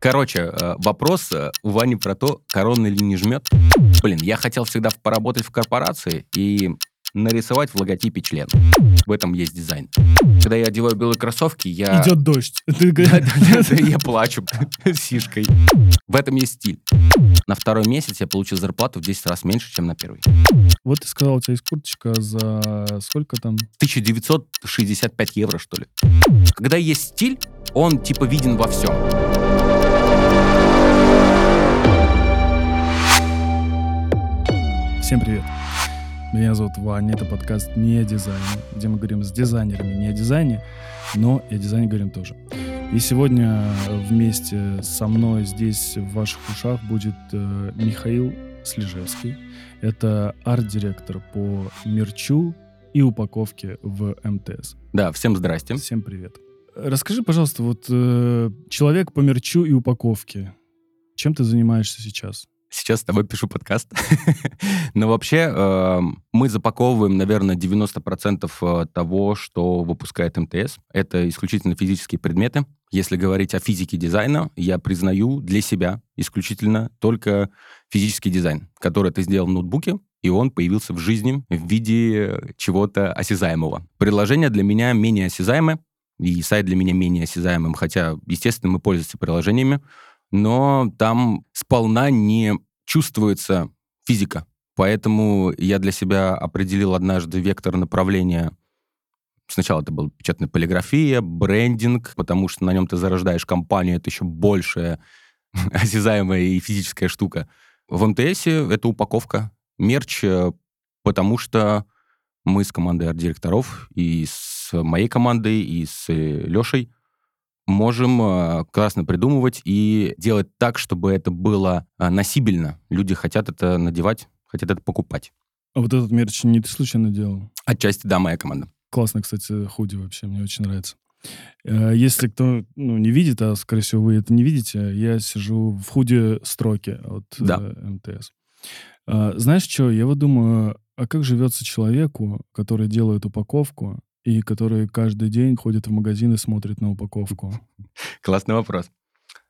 Короче, э, вопрос э, у Вани про то, корона или не жмет. Блин, я хотел всегда поработать в корпорации и нарисовать в логотипе член. В этом есть дизайн. Когда я одеваю белые кроссовки, я... Идет дождь. Я плачу сишкой. В этом есть стиль. На второй месяц я получил зарплату в 10 раз меньше, чем на первый. Вот ты сказал, у тебя есть курточка за сколько там? 1965 евро, что ли. Когда есть стиль, он типа виден во всем. Всем привет. Меня зовут Ваня, это подкаст «Не о дизайне», где мы говорим с дизайнерами не о дизайне, но и о дизайне говорим тоже. И сегодня вместе со мной здесь в ваших ушах будет э, Михаил Слежевский. Это арт-директор по мерчу и упаковке в МТС. Да, всем здрасте. Всем привет. Расскажи, пожалуйста, вот э, человек по мерчу и упаковке. Чем ты занимаешься сейчас? Сейчас с тобой пишу подкаст. Но вообще э, мы запаковываем, наверное, 90% э, того, что выпускает МТС. Это исключительно физические предметы. Если говорить о физике дизайна, я признаю для себя исключительно только физический дизайн, который ты сделал в ноутбуке, и он появился в жизни в виде чего-то осязаемого. Приложение для меня менее осязаемое, и сайт для меня менее осязаемым, хотя, естественно, мы пользуемся приложениями, но там сполна не чувствуется физика. Поэтому я для себя определил однажды вектор направления. Сначала это была печатная полиграфия, брендинг, потому что на нем ты зарождаешь компанию, это еще большая осязаемая и физическая штука. В МТС это упаковка, мерч, э, потому что мы с командой арт-директоров и с моей командой, и с э, Лешей можем э, классно придумывать и делать так, чтобы это было э, носибельно. Люди хотят это надевать, хотят это покупать. А вот этот мерч не ты случайно делал? Отчасти, да, моя команда. Классно, кстати, худи вообще, мне очень нравится. Э, Если кто ну, не видит, а скорее всего вы это не видите, я сижу в худе строки от Да. МТС. А, Знаешь что, я вот думаю, а как живется человеку, который делает упаковку и который каждый день ходит в магазин и смотрит на упаковку? Классный вопрос.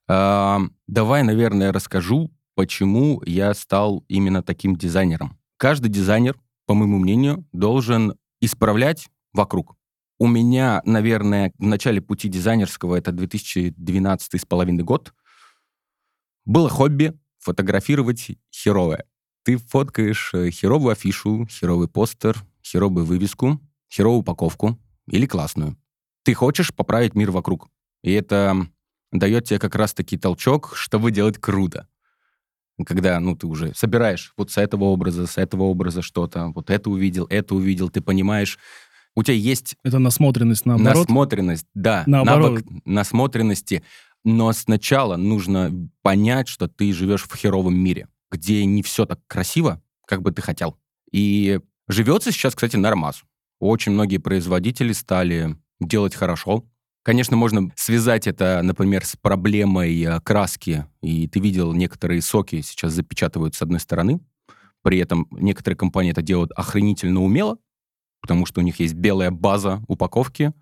Давай, наверное, расскажу, почему я стал именно таким дизайнером. Каждый дизайнер, по моему мнению, должен исправлять вокруг. У меня, наверное, в начале пути дизайнерского, это 2012 с половиной год, было хобби фотографировать херовое. Ты фоткаешь э, херовую афишу, херовый постер, херовую вывеску, херовую упаковку или классную. Ты хочешь поправить мир вокруг. И это дает тебе как раз-таки толчок, чтобы делать круто. Когда, ну, ты уже собираешь вот с этого образа, с этого образа что-то, вот это увидел, это увидел, ты понимаешь, у тебя есть Это насмотренность наоборот? насмотренность, да, Наоборот. навык насмотренности, но сначала нужно понять, что ты живешь в херовом мире, где не все так красиво, как бы ты хотел. И живется сейчас, кстати, нормас. Очень многие производители стали делать хорошо. Конечно, можно связать это, например, с проблемой э, краски. И ты видел, некоторые соки сейчас запечатывают с одной стороны. При этом некоторые компании это делают охренительно умело, потому что у них есть белая база упаковки.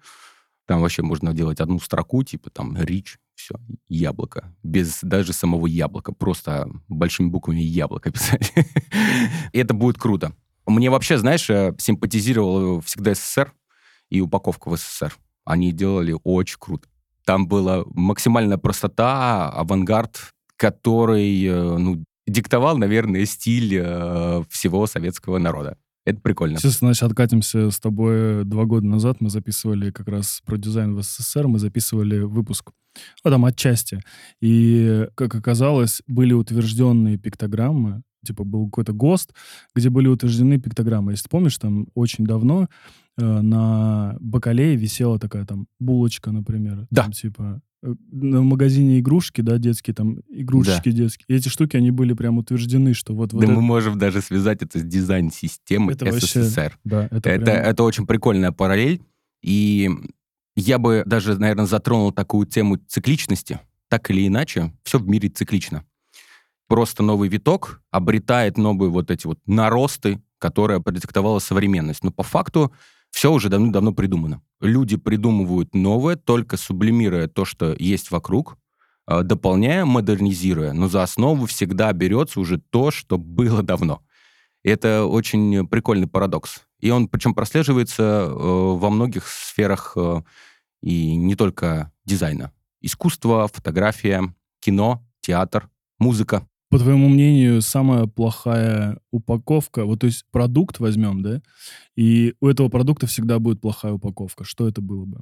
Там вообще можно делать одну строку, типа там рич, все, яблоко. Без даже самого яблока. Просто большими буквами яблоко писать. Это будет круто. Мне вообще, знаешь, э, симпатизировал всегда СССР и упаковка в СССР. Они делали очень круто. Там была максимальная простота, авангард, который, э, ну, диктовал, наверное, стиль э, всего советского народа. Это прикольно. Сейчас, значит, откатимся с тобой два года назад. Мы записывали как раз про дизайн в СССР, мы записывали выпуск. Ну, там отчасти. И, как оказалось, были утвержденные пиктограммы, типа был какой-то ГОСТ, где были утверждены пиктограммы. Если ты помнишь, там очень давно э, на бакалее висела такая там булочка, например. Да. Там, типа э, на магазине игрушки, да, детские, там, игрушечки детские. И эти штуки, они были прям утверждены, что вот... вот да это- мы можем даже связать это с дизайн-системой Это вообще- СССР. да, это, Это, прям- это очень прикольная параллель. И я бы даже, наверное, затронул такую тему цикличности. Так или иначе, все в мире циклично. Просто новый виток обретает новые вот эти вот наросты, которые продиктовала современность. Но по факту все уже давно-давно придумано. Люди придумывают новое, только сублимируя то, что есть вокруг, э, дополняя, модернизируя, но за основу всегда берется уже то, что было давно. Это очень прикольный парадокс. И он причем прослеживается э, во многих сферах э, и не только дизайна. Искусство, фотография, кино, театр, музыка. По твоему мнению, самая плохая упаковка, вот то есть продукт возьмем, да, и у этого продукта всегда будет плохая упаковка. Что это было бы?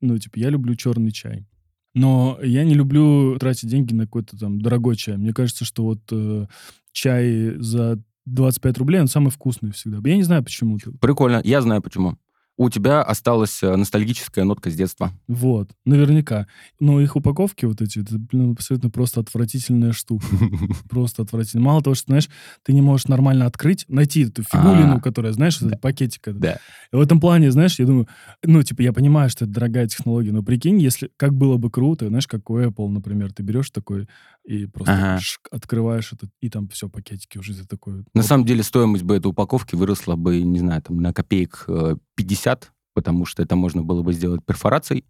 Ну, типа, я люблю черный чай. Но я не люблю тратить деньги на какой-то там дорогой чай. Мне кажется, что вот э, чай за 25 рублей, он самый вкусный всегда. Я не знаю, почему. Прикольно. Я знаю, почему у тебя осталась э, ностальгическая нотка с детства. Вот, наверняка. Но их упаковки вот эти, это, блин, абсолютно просто отвратительная штука. Просто отвратительно. Мало того, что, знаешь, ты не можешь нормально открыть, найти эту фигулину, а. которая, знаешь, этот пакетик. Да. В этом плане, знаешь, я думаю, ну, типа, я понимаю, что это дорогая технология, но прикинь, если, как было бы круто, знаешь, как у Apple, например, ты берешь такой и просто открываешь это, и там все, пакетики уже за такой. На самом деле стоимость бы этой упаковки выросла бы, не знаю, там, на копеек 50 э, 50, потому что это можно было бы сделать перфорацией,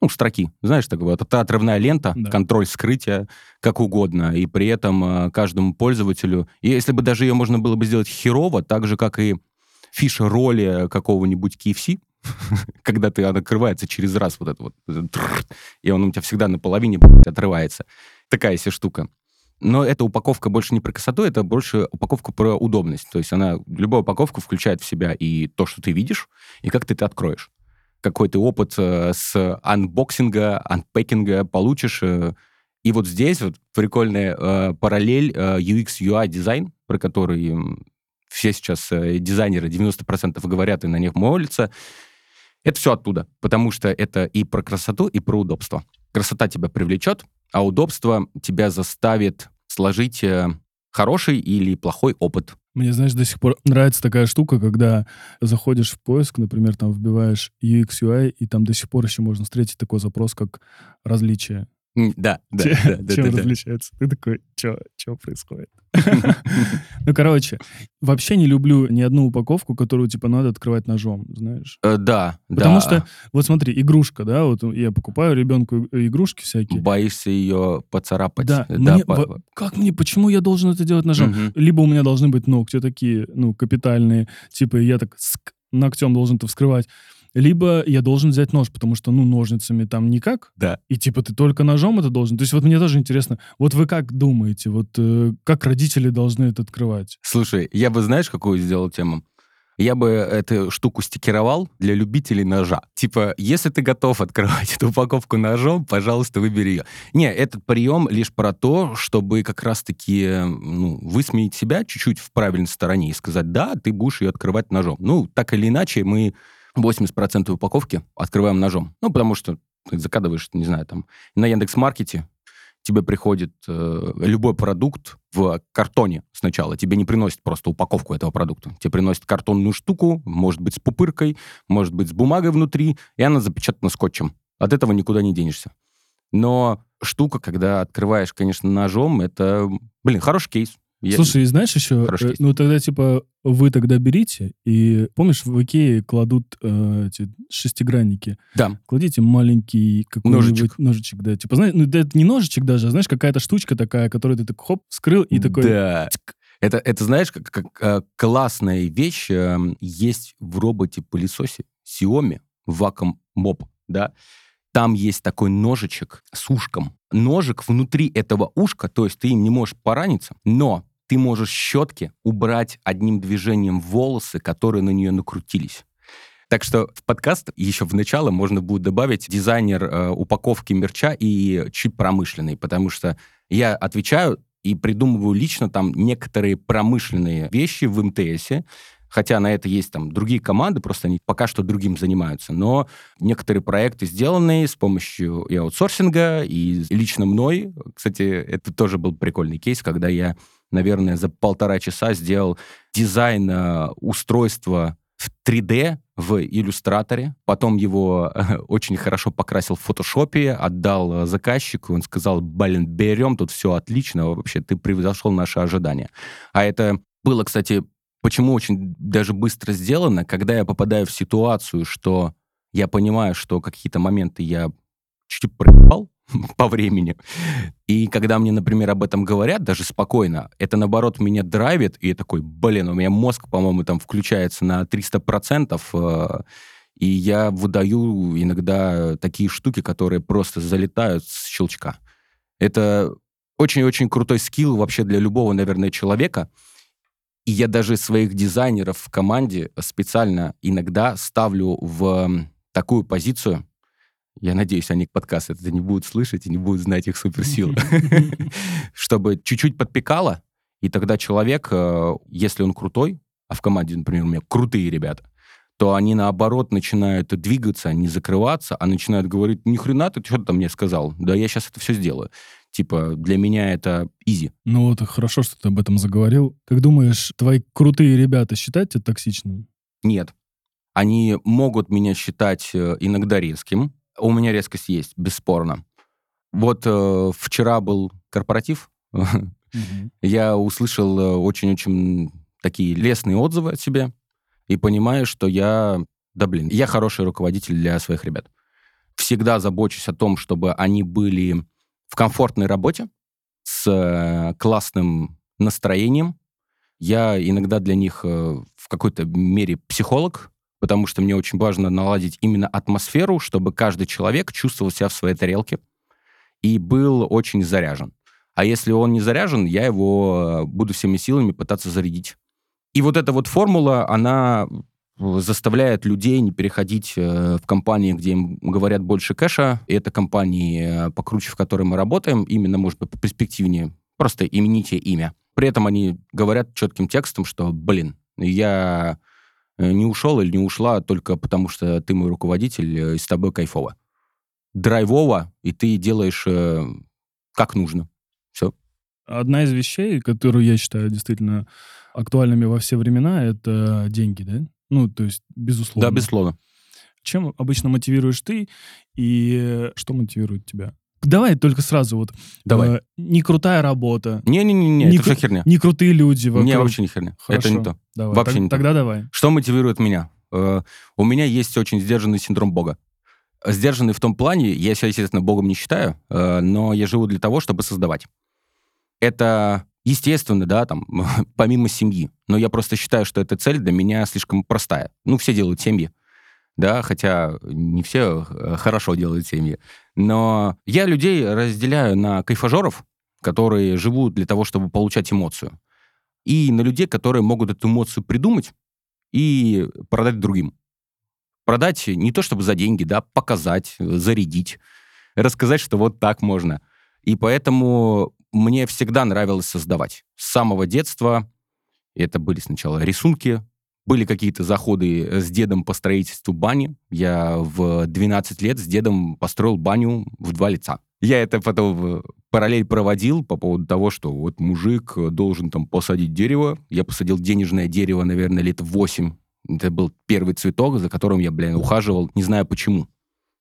ну, строки. Знаешь, так вот, это отрывная лента, да. контроль скрытия, как угодно. И при этом э, каждому пользователю... И если бы даже ее можно было бы сделать херово, так же, как и фиша роли какого-нибудь KFC, когда ты открывается через раз вот это вот, и он у тебя всегда наполовине отрывается. Такая себе штука. Но эта упаковка больше не про красоту, это больше упаковка про удобность. То есть она, любая упаковка включает в себя и то, что ты видишь, и как ты это откроешь. Какой ты опыт э, с unboxing'а, unpacking'а получишь. Э, и вот здесь вот прикольная э, параллель UX, UI дизайн, про который все сейчас дизайнеры 90% говорят и на них молятся. Это все оттуда, потому что это и про красоту, и про удобство. Красота тебя привлечет, а удобство тебя заставит сложить э, хороший или плохой опыт. Мне, знаешь, до сих пор нравится такая штука, когда заходишь в поиск, например, там вбиваешь UX, UI, и там до сих пор еще можно встретить такой запрос, как различия. Да, да, да. Чем различается? Ты такой, что происходит? Ну, короче, вообще не люблю ни одну упаковку, которую, типа, надо открывать ножом, знаешь? Э, да, да. Потому что, вот смотри, игрушка, да, вот я покупаю ребенку игрушки всякие. Боишься ее поцарапать. Да, как мне, почему я должен это делать ножом? Либо у меня должны быть ногти такие, ну, капитальные, типа, я так ногтем должен это вскрывать либо я должен взять нож, потому что, ну, ножницами там никак. Да. И типа ты только ножом это должен. То есть вот мне тоже интересно, вот вы как думаете, вот э, как родители должны это открывать? Слушай, я бы, знаешь, какую сделал тему? я бы эту штуку стикеровал для любителей ножа. Типа, если ты готов открывать эту упаковку ножом, пожалуйста, выбери ее. Не, этот прием лишь про то, чтобы как раз-таки ну, высмеять себя чуть-чуть в правильной стороне и сказать, да, ты будешь ее открывать ножом. Ну, так или иначе, мы 80% упаковки открываем ножом. Ну, потому что ты закадываешь, не знаю, там, на Яндекс.Маркете тебе приходит э, любой продукт в картоне сначала. Тебе не приносит просто упаковку этого продукта. Тебе приносит картонную штуку, может быть, с пупыркой, может быть, с бумагой внутри, и она запечатана скотчем. От этого никуда не денешься. Но штука, когда открываешь, конечно, ножом, это, блин, хороший кейс. Я... Слушай, и знаешь еще, э, ну тогда типа вы тогда берите, и помнишь, в Икее кладут э, эти шестигранники. Да. Кладите маленький какой-нибудь ножичек. ножичек, да. Типа, знаешь, ну это не ножичек даже, а знаешь, какая-то штучка такая, которую ты так хоп, скрыл и такой... Да. Это, это знаешь, как, как э, классная вещь э, есть в роботе-пылесосе Xiaomi Wacom Mop, да. Там есть такой ножичек с ушком. Ножик внутри этого ушка, то есть ты им не можешь пораниться, но ты можешь щетки убрать одним движением волосы, которые на нее накрутились. Так что в подкаст еще в начало можно будет добавить дизайнер э, упаковки мерча и чуть промышленный, потому что я отвечаю и придумываю лично там некоторые промышленные вещи в МТСе, хотя на это есть там другие команды, просто они пока что другим занимаются. Но некоторые проекты сделаны с помощью и аутсорсинга, и лично мной. Кстати, это тоже был прикольный кейс, когда я наверное, за полтора часа сделал дизайн э, устройства в 3D в иллюстраторе, потом его э, очень хорошо покрасил в фотошопе, отдал э, заказчику, он сказал, блин, берем, тут все отлично, вообще ты превзошел наши ожидания. А это было, кстати, почему очень даже быстро сделано, когда я попадаю в ситуацию, что я понимаю, что какие-то моменты я чуть-чуть проебал, по времени. И когда мне, например, об этом говорят, даже спокойно, это, наоборот, меня драйвит, и я такой, блин, у меня мозг, по-моему, там включается на 300%, э, и я выдаю иногда такие штуки, которые просто залетают с щелчка. Это очень-очень крутой скилл вообще для любого, наверное, человека. И я даже своих дизайнеров в команде специально иногда ставлю в такую позицию, я надеюсь, они подкаст это не будут слышать и не будут знать их суперсил. Чтобы чуть-чуть подпекало, и тогда человек, э, если он крутой, а в команде, например, у меня крутые ребята, то они, наоборот, начинают двигаться, не закрываться, а начинают говорить, ни хрена ты что-то мне сказал, да я сейчас это все сделаю. Типа, для меня это изи. Ну вот, хорошо, что ты об этом заговорил. Как думаешь, твои крутые ребята считают тебя токсичным? Нет. Они могут меня считать э, иногда резким, у меня резкость есть, бесспорно. Вот э, вчера был корпоратив. Я услышал э, очень-очень такие лестные отзывы от себя и понимаю, что я, да блин, я хороший руководитель для своих ребят. Всегда забочусь о том, чтобы они были в комфортной работе, с э, классным настроением. Я иногда для них э, в какой-то мере психолог, потому что мне очень важно наладить именно атмосферу, чтобы каждый человек чувствовал себя в своей тарелке и был очень заряжен. А если он не заряжен, я его э, буду всеми силами пытаться зарядить. И вот эта вот формула, она заставляет людей не переходить э, в компании, где им говорят больше кэша. И это компании, э, покруче, в которой мы работаем, именно, может быть, перспективнее. Просто имените имя. При этом они говорят четким текстом, что, блин, я Э, не ушел или не ушла только потому, что ты мой руководитель, и с тобой кайфово. Драйвово, и ты делаешь как нужно. Все. Одна из вещей, которую я считаю действительно актуальными во все времена, это деньги, да? Ну, то есть, безусловно. Да, безусловно. Чем обычно мотивируешь ты, и что мотивирует тебя? Давай только сразу вот. Давай. Э, не крутая работа. Не-не-не, это все херня. Не крутые люди вокруг. Не, вообще не херня. Хорошо. Это не то. Давай. Вообще так, не тогда то. давай. Что мотивирует меня? Э, у меня есть очень сдержанный синдром Бога. Сдержанный в том плане, я себя, естественно, Богом не считаю, э, но я живу для того, чтобы создавать. Это естественно, да, там, помимо семьи. Но я просто считаю, что эта цель для меня слишком простая. Ну, все делают семьи да, хотя не все э, хорошо делают семьи. Но я людей разделяю на кайфажеров, которые живут для того, чтобы получать эмоцию, и на людей, которые могут эту эмоцию придумать и продать другим. Продать не то чтобы за деньги, да, показать, зарядить, рассказать, что вот так можно. И поэтому мне всегда нравилось создавать. С самого детства это были сначала рисунки, были какие-то заходы э, с дедом по строительству бани. Я в 12 лет с дедом построил баню в два лица. Я это потом параллель проводил по поводу того, что вот мужик должен там посадить дерево. Я посадил денежное дерево, наверное, лет 8. Это был первый цветок, за которым я, блин, ухаживал, не знаю почему.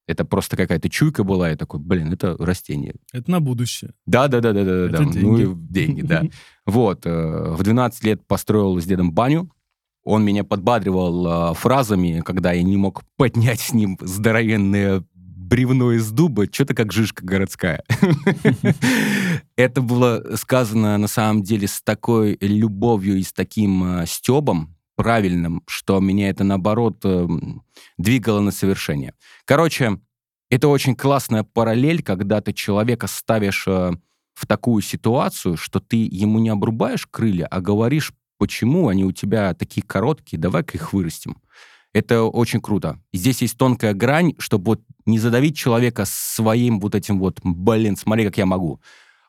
Это просто какая-то чуйка была, я такой, блин, это растение. Это на будущее. Да, да, да, да, да, да. Деньги. Ну и деньги, да. Вот. Э, в 12 лет построил с дедом баню. Он меня подбадривал э, фразами, когда я не мог поднять с ним здоровенное бревно из дуба, что-то как жишка городская. Это было сказано на самом деле с такой любовью и с таким э, стебом правильным, что меня это наоборот э, двигало на совершение. Короче, это очень классная параллель, когда ты человека ставишь э, в такую ситуацию, что ты ему не обрубаешь крылья, а говоришь почему они у тебя такие короткие, давай-ка их вырастим. Это очень круто. Здесь есть тонкая грань, чтобы вот не задавить человека своим вот этим вот, блин, смотри, как я могу,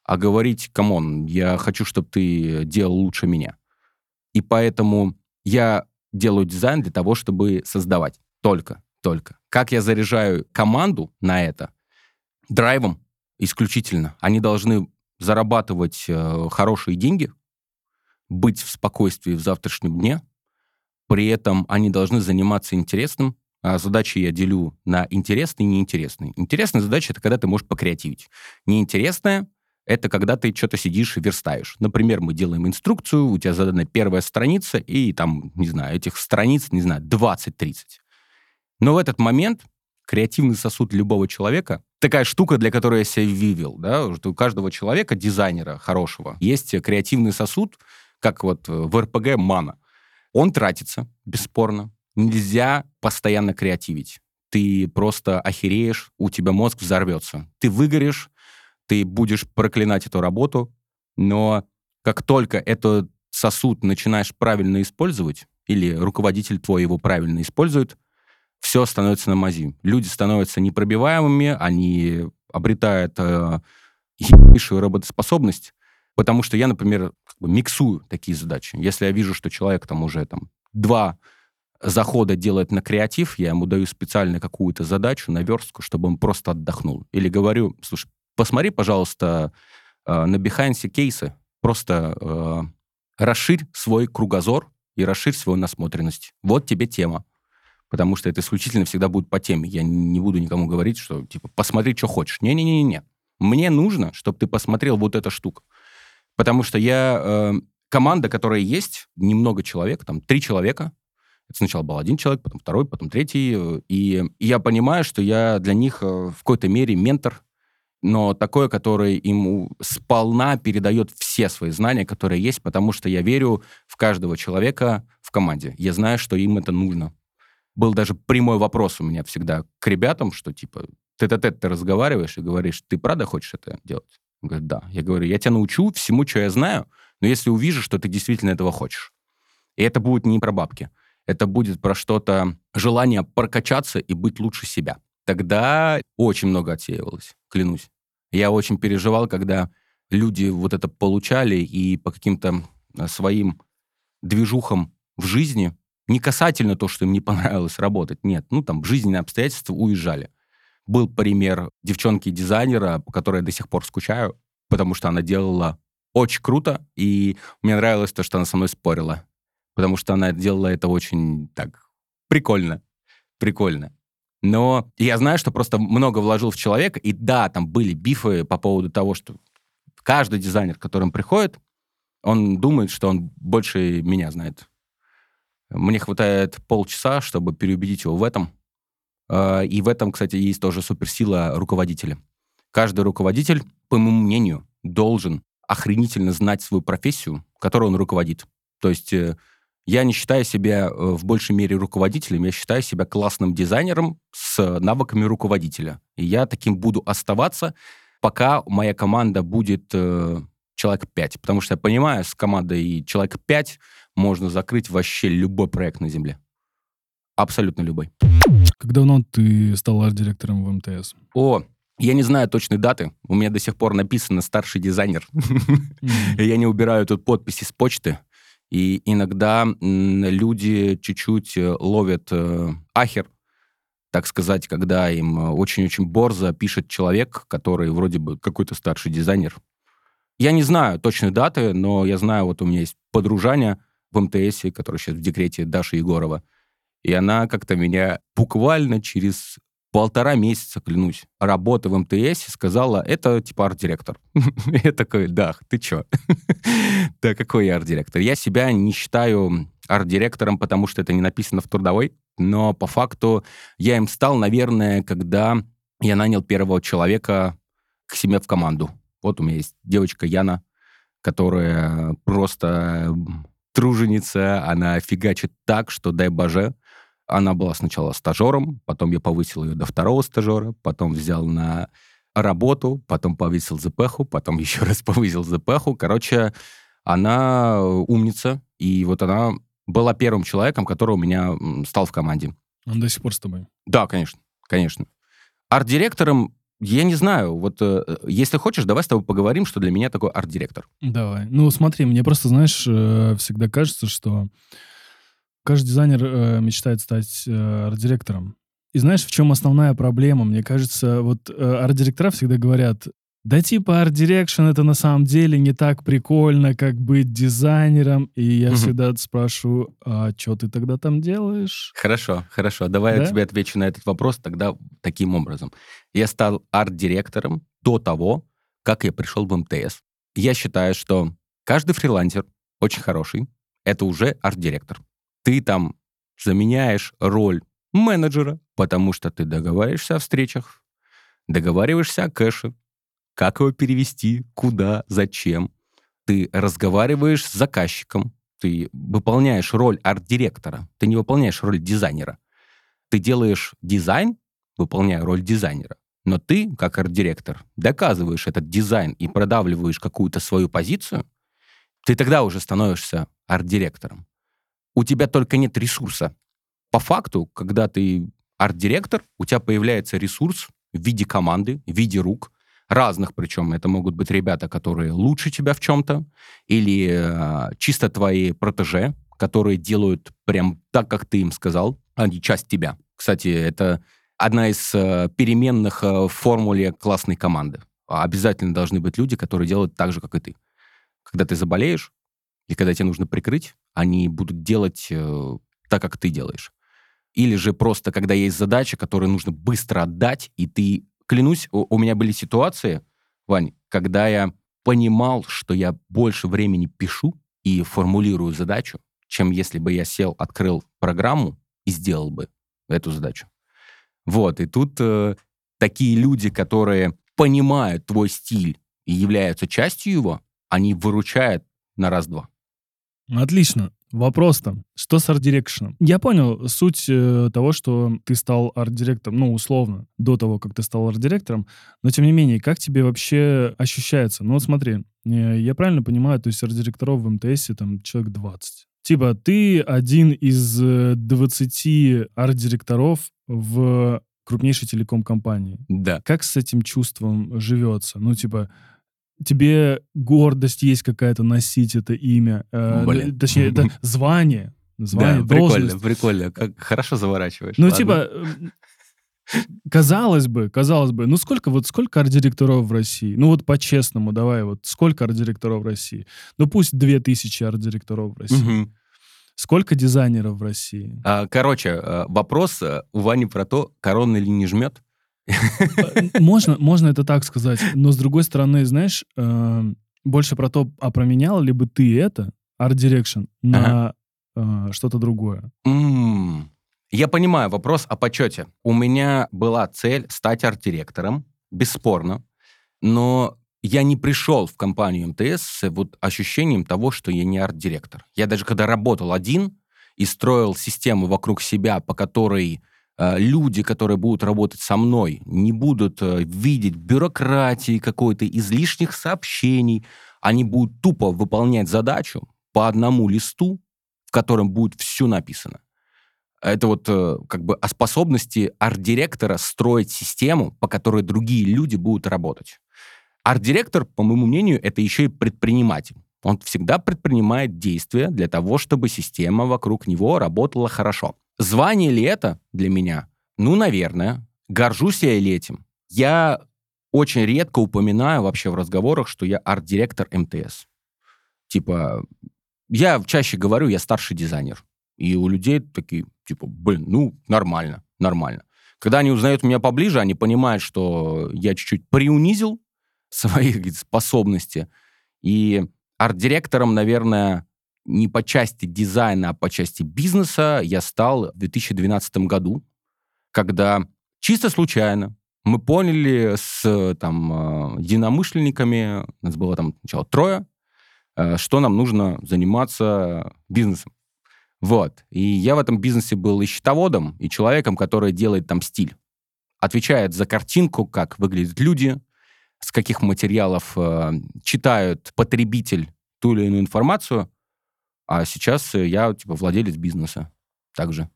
а говорить, come on, я хочу, чтобы ты делал лучше меня. И поэтому я делаю дизайн для того, чтобы создавать. Только, только. Как я заряжаю команду на это? Драйвом исключительно. Они должны зарабатывать э, хорошие деньги, быть в спокойствии в завтрашнем дне. При этом они должны заниматься интересным. А задачи я делю на интересные и неинтересные. Интересная задача — это когда ты можешь покреативить. Неинтересная — это когда ты что-то сидишь и верстаешь. Например, мы делаем инструкцию, у тебя задана первая страница, и там, не знаю, этих страниц, не знаю, 20-30. Но в этот момент креативный сосуд любого человека такая штука, для которой я себя вывел, да, у каждого человека, дизайнера хорошего, есть креативный сосуд, как вот в РПГ мана. Он тратится, бесспорно. Нельзя постоянно креативить. Ты просто охереешь, у тебя мозг взорвется. Ты выгоришь, ты будешь проклинать эту работу, но как только этот сосуд начинаешь правильно использовать, или руководитель твой его правильно использует, все становится на мази. Люди становятся непробиваемыми, они обретают э, работоспособность, потому что я, например, как бы миксую такие задачи. Если я вижу, что человек там уже там два захода делает на креатив, я ему даю специально какую-то задачу на верстку, чтобы он просто отдохнул. Или говорю, слушай, посмотри, пожалуйста, э, на Behance кейсы, просто э, расширь свой кругозор и расширь свою насмотренность. Вот тебе тема потому что это исключительно всегда будет по теме. Я не буду никому говорить, что, типа, посмотри, что хочешь. Не-не-не-не. Мне нужно, чтобы ты посмотрел вот эту штуку. Потому что я... Э, команда, которая есть, немного человек, там, три человека. Это сначала был один человек, потом второй, потом третий. Э, и, и я понимаю, что я для них э, в какой-то мере ментор, но такой, который ему сполна передает все свои знания, которые есть, потому что я верю в каждого человека в команде. Я знаю, что им это нужно был даже прямой вопрос у меня всегда к ребятам, что типа тет-а-тет ты разговариваешь и говоришь, ты правда хочешь это делать? Он говорит, да. Я говорю, я тебя научу всему, что я знаю, но если увижу, что ты действительно этого хочешь. И это будет не про бабки. Это будет про что-то, желание прокачаться и быть лучше себя. Тогда очень много отсеивалось, клянусь. Я очень переживал, когда люди вот это получали и по каким-то э, своим движухам в жизни не касательно то, что им не понравилось работать, нет. Ну, там, жизненные обстоятельства уезжали. Был пример девчонки-дизайнера, по которой я до сих пор скучаю, потому что она делала очень круто, и мне нравилось то, что она со мной спорила. Потому что она делала это очень так прикольно. Прикольно. Но я знаю, что просто много вложил в человека, и да, там были бифы по поводу того, что каждый дизайнер, к которым приходит, он думает, что он больше меня знает. Мне хватает полчаса, чтобы переубедить его в этом. А, и в этом, кстати, есть тоже суперсила руководителя. Каждый руководитель, по моему мнению, должен охренительно знать свою профессию, которой он руководит. То есть э, я не считаю себя э, в большей мере руководителем, я считаю себя классным дизайнером с навыками руководителя. И я таким буду оставаться, пока моя команда будет э, человек 5. Потому что я понимаю, с командой человек 5 можно закрыть вообще любой проект на Земле. Абсолютно любой. Как давно ты стал арт-директором в МТС? О, я не знаю точной даты. У меня до сих пор написано «старший дизайнер». Я не убираю тут подписи с почты. И иногда люди чуть-чуть э, ловят э, ахер, так сказать, когда им э, очень-очень борзо пишет человек, который вроде бы какой-то старший дизайнер. Я не знаю точной даты, но я знаю, вот у меня есть подружание, в МТС, который сейчас в декрете Даша Егорова. И она как-то меня буквально через полтора месяца, клянусь, работы в МТС сказала, это типа арт-директор. Я такой, да, ты чё? Да, какой я арт-директор? Я себя не считаю арт-директором, потому что это не написано в трудовой, но по факту я им стал, наверное, когда я нанял первого человека к себе в команду. Вот у меня есть девочка Яна, которая просто труженица, она фигачит так, что дай боже. Она была сначала стажером, потом я повысил ее до второго стажера, потом взял на работу, потом повысил ЗПХу, потом еще раз повысил ЗПХу. Короче, она умница, и вот она была первым человеком, который у меня стал в команде. Он до сих пор с тобой? Да, конечно, конечно. Арт-директором я не знаю, вот э, если хочешь, давай с тобой поговорим, что для меня такой арт-директор. Давай. Ну, смотри, мне просто, знаешь, э, всегда кажется, что каждый дизайнер э, мечтает стать э, арт-директором. И знаешь, в чем основная проблема? Мне кажется, вот э, арт-директора всегда говорят, да типа Art Direction это на самом деле не так прикольно, как быть дизайнером. И я угу. всегда спрашиваю, а что ты тогда там делаешь? Хорошо, хорошо. Давай да? я тебе отвечу на этот вопрос тогда таким образом. Я стал арт-директором до того, как я пришел в МТС. Я считаю, что каждый фрилансер очень хороший, это уже арт-директор. Ты там заменяешь роль менеджера, потому что ты договариваешься о встречах, договариваешься о кэше, как его перевести, куда, зачем. Ты разговариваешь с заказчиком, ты выполняешь роль арт-директора, ты не выполняешь роль дизайнера. Ты делаешь дизайн, выполняя роль дизайнера, но ты, как арт-директор, доказываешь этот дизайн и продавливаешь какую-то свою позицию, ты тогда уже становишься арт-директором. У тебя только нет ресурса. По факту, когда ты арт-директор, у тебя появляется ресурс в виде команды, в виде рук, разных причем. Это могут быть ребята, которые лучше тебя в чем-то, или э, чисто твои протеже, которые делают прям так, как ты им сказал, а не часть тебя. Кстати, это одна из э, переменных э, в формуле классной команды. Обязательно должны быть люди, которые делают так же, как и ты. Когда ты заболеешь, и когда тебе нужно прикрыть, они будут делать э, так, как ты делаешь. Или же просто, когда есть задача, которую нужно быстро отдать, и ты клянусь, у, у меня были ситуации, Вань, когда я понимал, что я больше времени пишу и формулирую задачу, чем если бы я сел, открыл программу и сделал бы эту задачу. Вот, и тут э, такие люди, которые понимают твой стиль и являются частью его, они выручают на раз-два. Отлично. Вопрос там, что с арт-дирекшеном? Я понял суть э, того, что ты стал арт-директором, ну, условно, до того, как ты стал арт-директором, но тем не менее, как тебе вообще ощущается? Ну, вот смотри, э, я правильно понимаю, то есть арт-директоров в МТСе там человек 20. Типа, ты один из 20 э, арт-директоров в крупнейшей телеком-компании. Да. Как с этим чувством живется? Ну, типа, тебе гордость есть какая-то носить это имя, э, точнее, это звание, звание, да, прикольно, должность. прикольно. Как хорошо заворачиваешь. Ну, Ладно. типа, э, казалось бы, казалось бы, ну сколько вот сколько арт-директоров в России? Ну вот по-честному, давай, вот сколько арт-директоров в России? Ну пусть 2000 арт-директоров в России. Сколько дизайнеров в России? А, Короче, э, вопрос э, у Вани про то, корона или не жмет. Э, Можно, можно это так сказать, но с другой стороны, знаешь, э, больше про то, а променял ли бы ты это, Art Direction, на э, что-то другое? М, Я понимаю вопрос о почете. У меня была цель стать арт-директором, бесспорно, но я не пришел в компанию МТС с вот ощущением того, что я не арт-директор. Я даже когда работал один и строил систему вокруг себя, по которой э, люди, которые будут работать со мной, не будут э, видеть бюрократии какой-то, излишних сообщений, они будут тупо выполнять задачу по одному листу, в котором будет все написано. Это вот э, как бы о способности арт-директора строить систему, по которой другие люди будут работать. Арт-директор, по моему мнению, это еще и предприниматель. Он всегда предпринимает действия для того, чтобы система вокруг него работала хорошо. Звание ли это для меня? Ну, наверное. Горжусь я ли этим? Я очень редко упоминаю вообще в разговорах, что я арт-директор МТС. Типа, я чаще говорю, я старший дизайнер. И у людей такие, типа, блин, ну, нормально, нормально. Когда они узнают меня поближе, они понимают, что я чуть-чуть приунизил свои способности. И арт-директором, наверное, не по части дизайна, а по части бизнеса я стал в 2012 году, когда чисто случайно мы поняли с там, э, единомышленниками, нас было там сначала трое, э, что нам нужно заниматься бизнесом. Вот. И я в этом бизнесе был и счетоводом, и человеком, который делает там стиль. Отвечает за картинку, как выглядят люди, с каких материалов э, читают потребитель ту или иную информацию. А сейчас э, я типа владелец бизнеса также.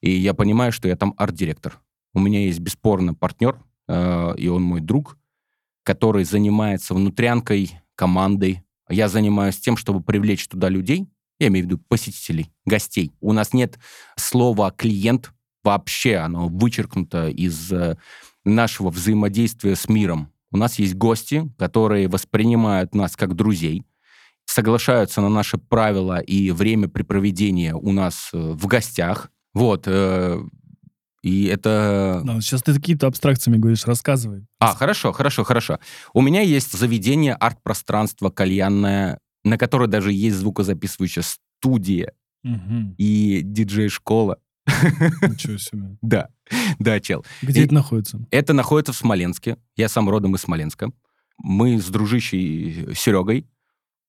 И я понимаю, что я там арт-директор. У меня есть бесспорно партнер, э, и он мой друг, который занимается внутрянкой, командой. Я занимаюсь тем, чтобы привлечь туда людей, я имею в виду посетителей, гостей. У нас нет слова «клиент», вообще оно вычеркнуто из э, нашего взаимодействия с миром. У нас есть гости, которые воспринимают нас как друзей, соглашаются на наши правила и время препроведения у нас э, в гостях. Вот. э, И это... Да, сейчас ты какие-то абстракциями говоришь, рассказывай. А, хорошо, хорошо, хорошо. У меня есть заведение арт-пространство кальянное, на которое даже есть звукозаписывающая студия Мгм. и диджей-школа. Ничего себе. Да, да, чел. Где И- это находится? Это находится в Смоленске. Я сам родом из Смоленска. Мы с дружищей Серегой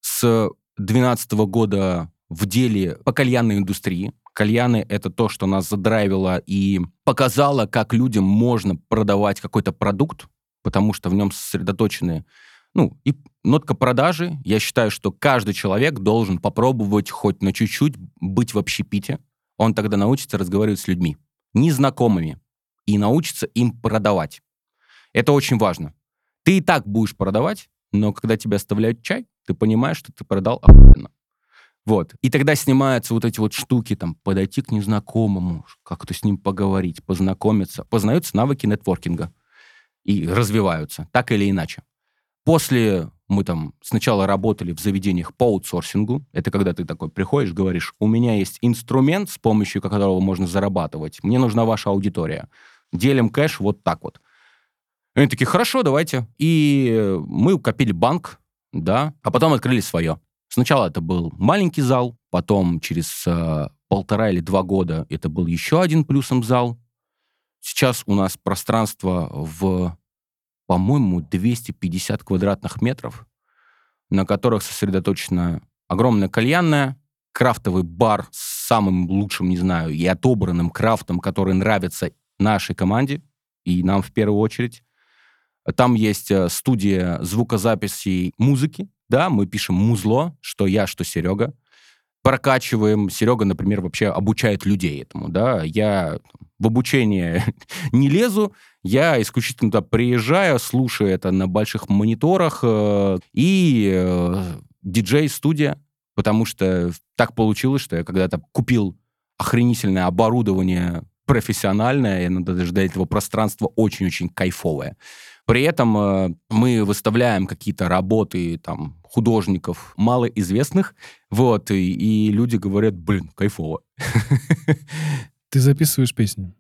с 12 года в деле по кальянной индустрии. Кальяны — это то, что нас задрайвило и показало, как людям можно продавать какой-то продукт, потому что в нем сосредоточены ну, и нотка продажи. Я считаю, что каждый человек должен попробовать хоть на чуть-чуть быть в общепите. Он тогда научится разговаривать с людьми, незнакомыми, и научится им продавать. Это очень важно. Ты и так будешь продавать, но когда тебе оставляют чай, ты понимаешь, что ты продал охуенно. Вот. И тогда снимаются вот эти вот штуки, там, подойти к незнакомому, как-то с ним поговорить, познакомиться. Познаются навыки нетворкинга и развиваются, так или иначе. После мы там сначала работали в заведениях по аутсорсингу. Это когда ты такой приходишь, говоришь, у меня есть инструмент, с помощью которого можно зарабатывать. Мне нужна ваша аудитория. Делим кэш вот так вот. Они такие, хорошо, давайте. И мы копили банк, да, а потом открыли свое. Сначала это был маленький зал, потом через э, полтора или два года это был еще один плюсом зал. Сейчас у нас пространство в, по-моему, 250 квадратных метров, на которых сосредоточена огромная кальянная, крафтовый бар с самым лучшим, не знаю, и отобранным крафтом, который нравится нашей команде и нам в первую очередь. Там есть э, студия звукозаписи музыки, да, мы пишем музло, что я, что Серега. Прокачиваем. Серега, например, вообще обучает людей этому, да. Я в обучение не лезу, я исключительно туда приезжаю, слушаю это на больших мониторах э, и э, диджей-студия, потому что так получилось, что я когда-то купил охренительное оборудование профессиональное, и надо даже до этого пространство очень-очень кайфовое. При этом э, мы выставляем какие-то работы там художников малоизвестных, вот, и, и люди говорят, блин, кайфово. Ты записываешь песни?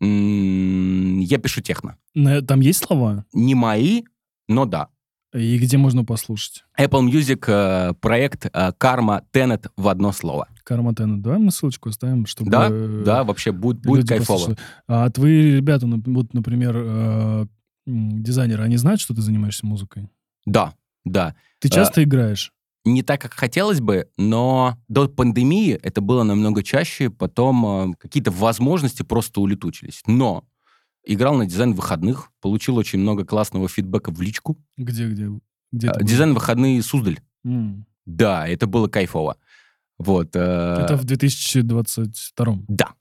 Я пишу техно. На- Там есть слова? Не мои, но да. И где можно послушать? Apple Music э, проект э, Karma Tenet в одно слово. Карма Тена. Давай мы ссылочку оставим, чтобы... Да, э, да, вообще будет, будет кайфово. послушали. А твои ребята, вот, например, э, дизайнеры, они знают, что ты занимаешься музыкой? Да, да. Ты часто играешь? Не так, как хотелось бы, но до пандемии это было намного чаще, потом э, какие-то возможности просто улетучились. Но играл на дизайн выходных, получил очень много классного фидбэка в личку. Где, где? где Э, было? Дизайн выходные Суздаль. М. Да, это было кайфово. Вот. э, Это в 2022 Да,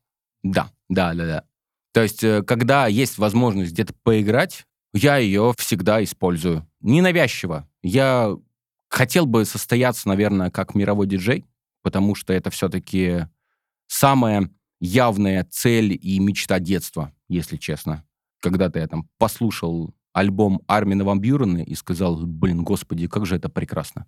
да, да, да, да. То есть, э, когда есть возможность где-то поиграть, я ее всегда использую. Ненавязчиво. Я хотел бы состояться, наверное, как мировой диджей, потому что это все-таки самая явная цель и мечта детства, если честно. Когда-то я там послушал альбом Армина Ван Бюрена и сказал, блин, господи, как же это прекрасно.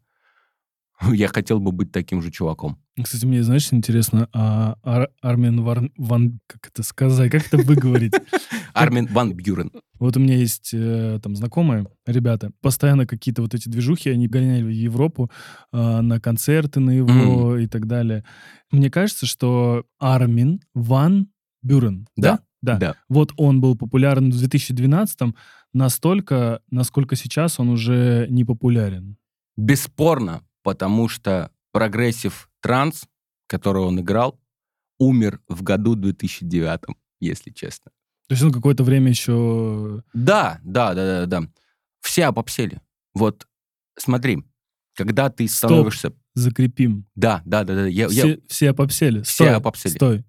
Я хотел бы быть таким же чуваком. Кстати, мне, знаешь, интересно, а Ар- Армин Вар- Ван... Как это сказать? Как это выговорить? Армин Ван Бюрен. Вот у меня есть э, там знакомые ребята, постоянно какие-то вот эти движухи, они гоняли в Европу э, на концерты на его и так далее. Мне кажется, что Армин Ван Бюрен, Да, да? Да. Вот он был популярен в 2012-м настолько, насколько сейчас он уже не популярен. Бесспорно, потому что прогрессив транс, который он играл, умер в году 2009, если честно. То есть он какое-то время еще... Да, да, да, да, да. Все обобсели. Вот смотри, когда ты Стоп. становишься... Закрепим. Да, да, да, да. Я, я- Все, все попсели. Все Стой, попсели. Стой.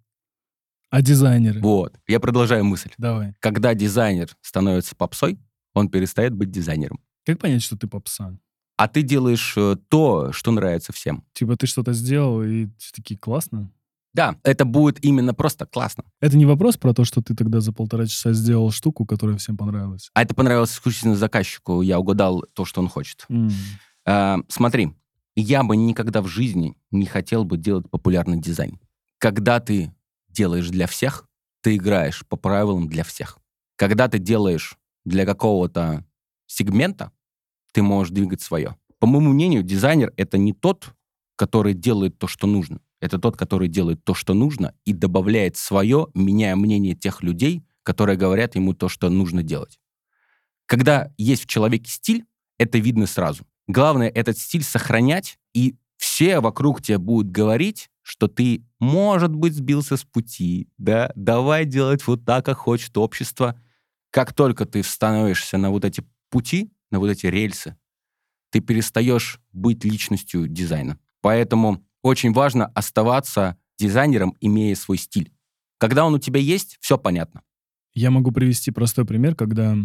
А дизайнеры? Вот. Я продолжаю мысль. Давай. Когда дизайнер становится попсой, он перестает быть дизайнером. Как понять, что ты попса? А ты делаешь э, то, что нравится всем. Типа ты что-то сделал, и все такие, классно. Да, это будет именно просто классно. Это не вопрос про то, что ты тогда за полтора часа сделал штуку, которая всем понравилась. А это понравилось исключительно заказчику. Я угадал то, что он хочет. М. А, смотри, я бы никогда в жизни не хотел бы делать популярный дизайн. Когда ты делаешь для всех, ты играешь по правилам для всех. Когда ты делаешь для какого-то сегмента, ты можешь двигать свое. По моему мнению, дизайнер — это не тот, который делает то, что нужно. Это тот, который делает то, что нужно, и добавляет свое, меняя мнение тех людей, которые говорят ему то, что нужно делать. Когда есть в человеке стиль, это видно сразу. Главное этот стиль сохранять, и все вокруг тебя будут говорить, что ты, может быть, сбился с пути, да, давай делать вот так, как хочет общество. Как только ты становишься на вот эти пути, на вот эти рельсы, ты перестаешь быть личностью дизайна. Поэтому очень важно оставаться дизайнером, имея свой стиль. Когда он у тебя есть, все понятно. Я могу привести простой пример, когда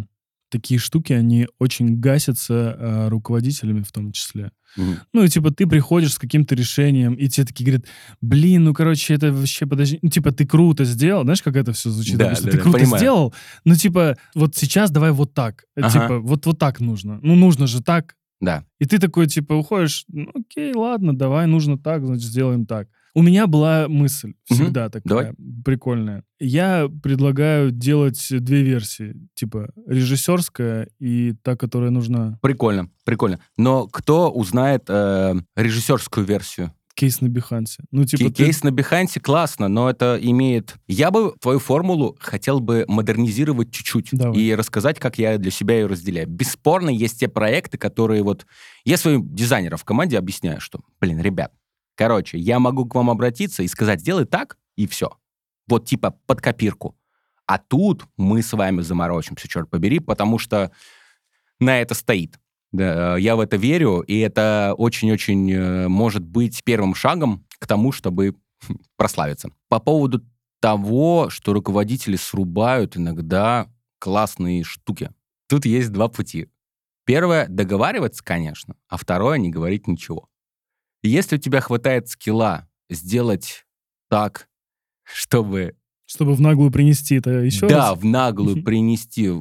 такие штуки, они очень гасятся э, руководителями в том числе. Мгм. Ну, и типа ты приходишь с каким-то решением, и тебе такие говорят, блин, ну, короче, это вообще, подожди, ну, типа ты круто сделал, знаешь, как это все звучит? Да, обычно? да, ты да, круто понимаю. сделал, ну, типа, вот сейчас давай вот так. Ага. Типа, вот, вот так нужно. Ну, нужно же так. Да. И ты такой, типа, уходишь, ну, окей, ладно, давай, нужно так, значит, сделаем так. У меня была мысль всегда такая давай. прикольная. Я предлагаю делать две версии, типа режиссерская и та, которая нужна Прикольно, прикольно. Но кто узнает э, режиссерскую версию? Кейс на Бихансе. Ну, типа, Кей- ты- Кейс на Behance классно, но это имеет... Я бы твою формулу хотел бы модернизировать чуть-чуть Давай. и рассказать, как я для себя ее разделяю. Бесспорно, есть те проекты, которые вот... Я своим дизайнерам в команде объясняю, что, блин, ребят, короче, я могу к вам обратиться и сказать, сделай так, и все. Вот типа под копирку. А тут мы с вами заморочимся, черт побери, потому что на это стоит. Да, я в это верю, и это очень-очень э, может быть первым шагом к тому, чтобы прославиться. По поводу того, что руководители срубают иногда классные штуки. Тут есть два пути. Первое — договариваться, конечно, а второе — не говорить ничего. И Если у тебя хватает скилла сделать так, чтобы чтобы в наглую принести это еще да, раз. в наглую принести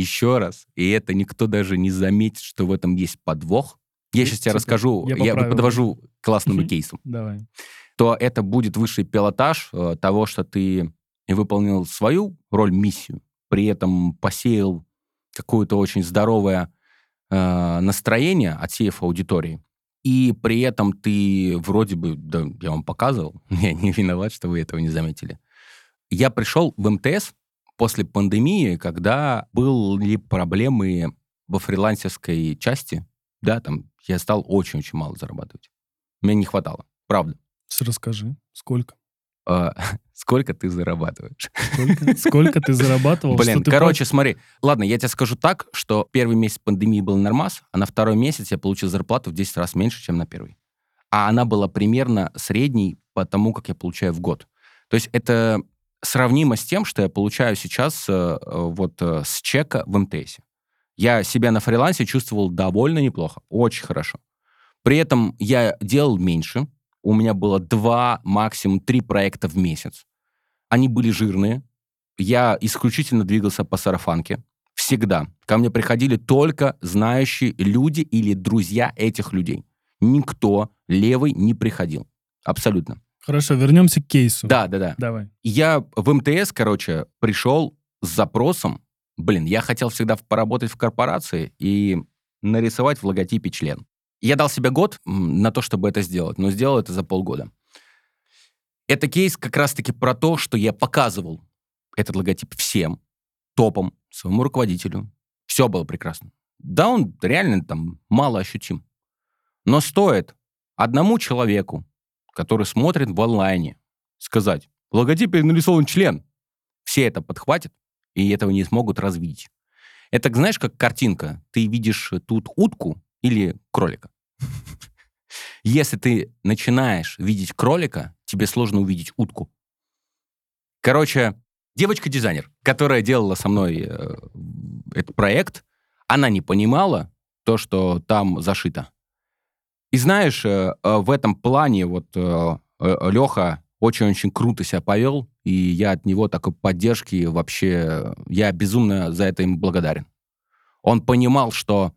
еще раз, и это никто даже не заметит, что в этом есть подвох. Я сейчас тебе Типа, расскажу, я я, подвожу к классному Мгм. кейсу. Давай. То это будет высший пилотаж э, того, что ты выполнил свою роль, миссию, при этом посеял какое-то очень здоровое э, настроение, отсеяв аудитории. И при этом ты вроде бы, да, я вам показывал, я не виноват, что вы этого не заметили. Я пришел в МТС после пандемии, когда были проблемы во фрилансерской части, да, там я стал очень-очень мало зарабатывать. Мне не хватало, правда. Расскажи, сколько? А, Сколько ты зарабатываешь? Сколько, сколько ты зарабатывал? Блин, ты короче, смотри. Ладно, я тебе скажу так, что первый месяц пандемии был нормас, а на второй месяц я получил зарплату в 10 раз меньше, чем на первый. А она была примерно средней по тому, как я получаю в год. То есть это сравнимо с тем, что я получаю сейчас э, вот э, с чека в МТС. Я себя на фрилансе чувствовал довольно неплохо, очень хорошо. При этом я делал меньше. У меня было два, максимум три проекта в месяц. Они были жирные. Я исключительно двигался по сарафанке. Всегда. Ко мне приходили только знающие люди или друзья этих людей. Никто левый не приходил. Абсолютно. Хорошо, вернемся к кейсу. Да, да, да. Давай. Я в МТС, короче, пришел с запросом. Блин, я хотел всегда поработать в корпорации и нарисовать в логотипе член. Я дал себе год на то, чтобы это сделать, но сделал это за полгода. Это кейс как раз-таки про то, что я показывал этот логотип всем, топом, своему руководителю. Все было прекрасно. Да, он реально там мало ощутим. Но стоит одному человеку, который смотрит в онлайне, сказать, в логотипе нарисован член. Все это подхватят, и этого не смогут развидеть. Это, знаешь, как картинка. Ты видишь тут утку или кролика. Если ты начинаешь видеть кролика, тебе сложно увидеть утку. Короче, девочка-дизайнер, которая делала со мной э, этот проект, она не понимала то, что там зашито. И знаешь, э, э, в этом плане вот э, Леха очень-очень круто себя повел, и я от него такой поддержки вообще, я безумно за это ему благодарен. Он понимал, что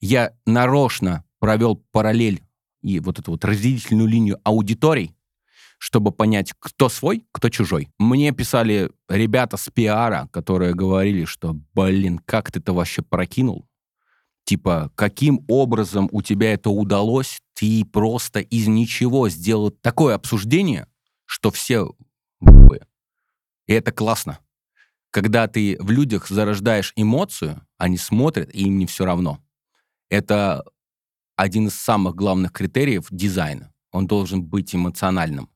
я нарочно провел параллель и вот эту вот разделительную линию аудиторий, чтобы понять, кто свой, кто чужой. Мне писали ребята с пиара, которые говорили, что, блин, как ты это вообще прокинул? Типа, каким образом у тебя это удалось? Ты просто из ничего сделал такое обсуждение, что все и это классно. Когда ты в людях зарождаешь эмоцию, они смотрят, и им не все равно. Это один из самых главных критериев дизайна. Он должен быть эмоциональным.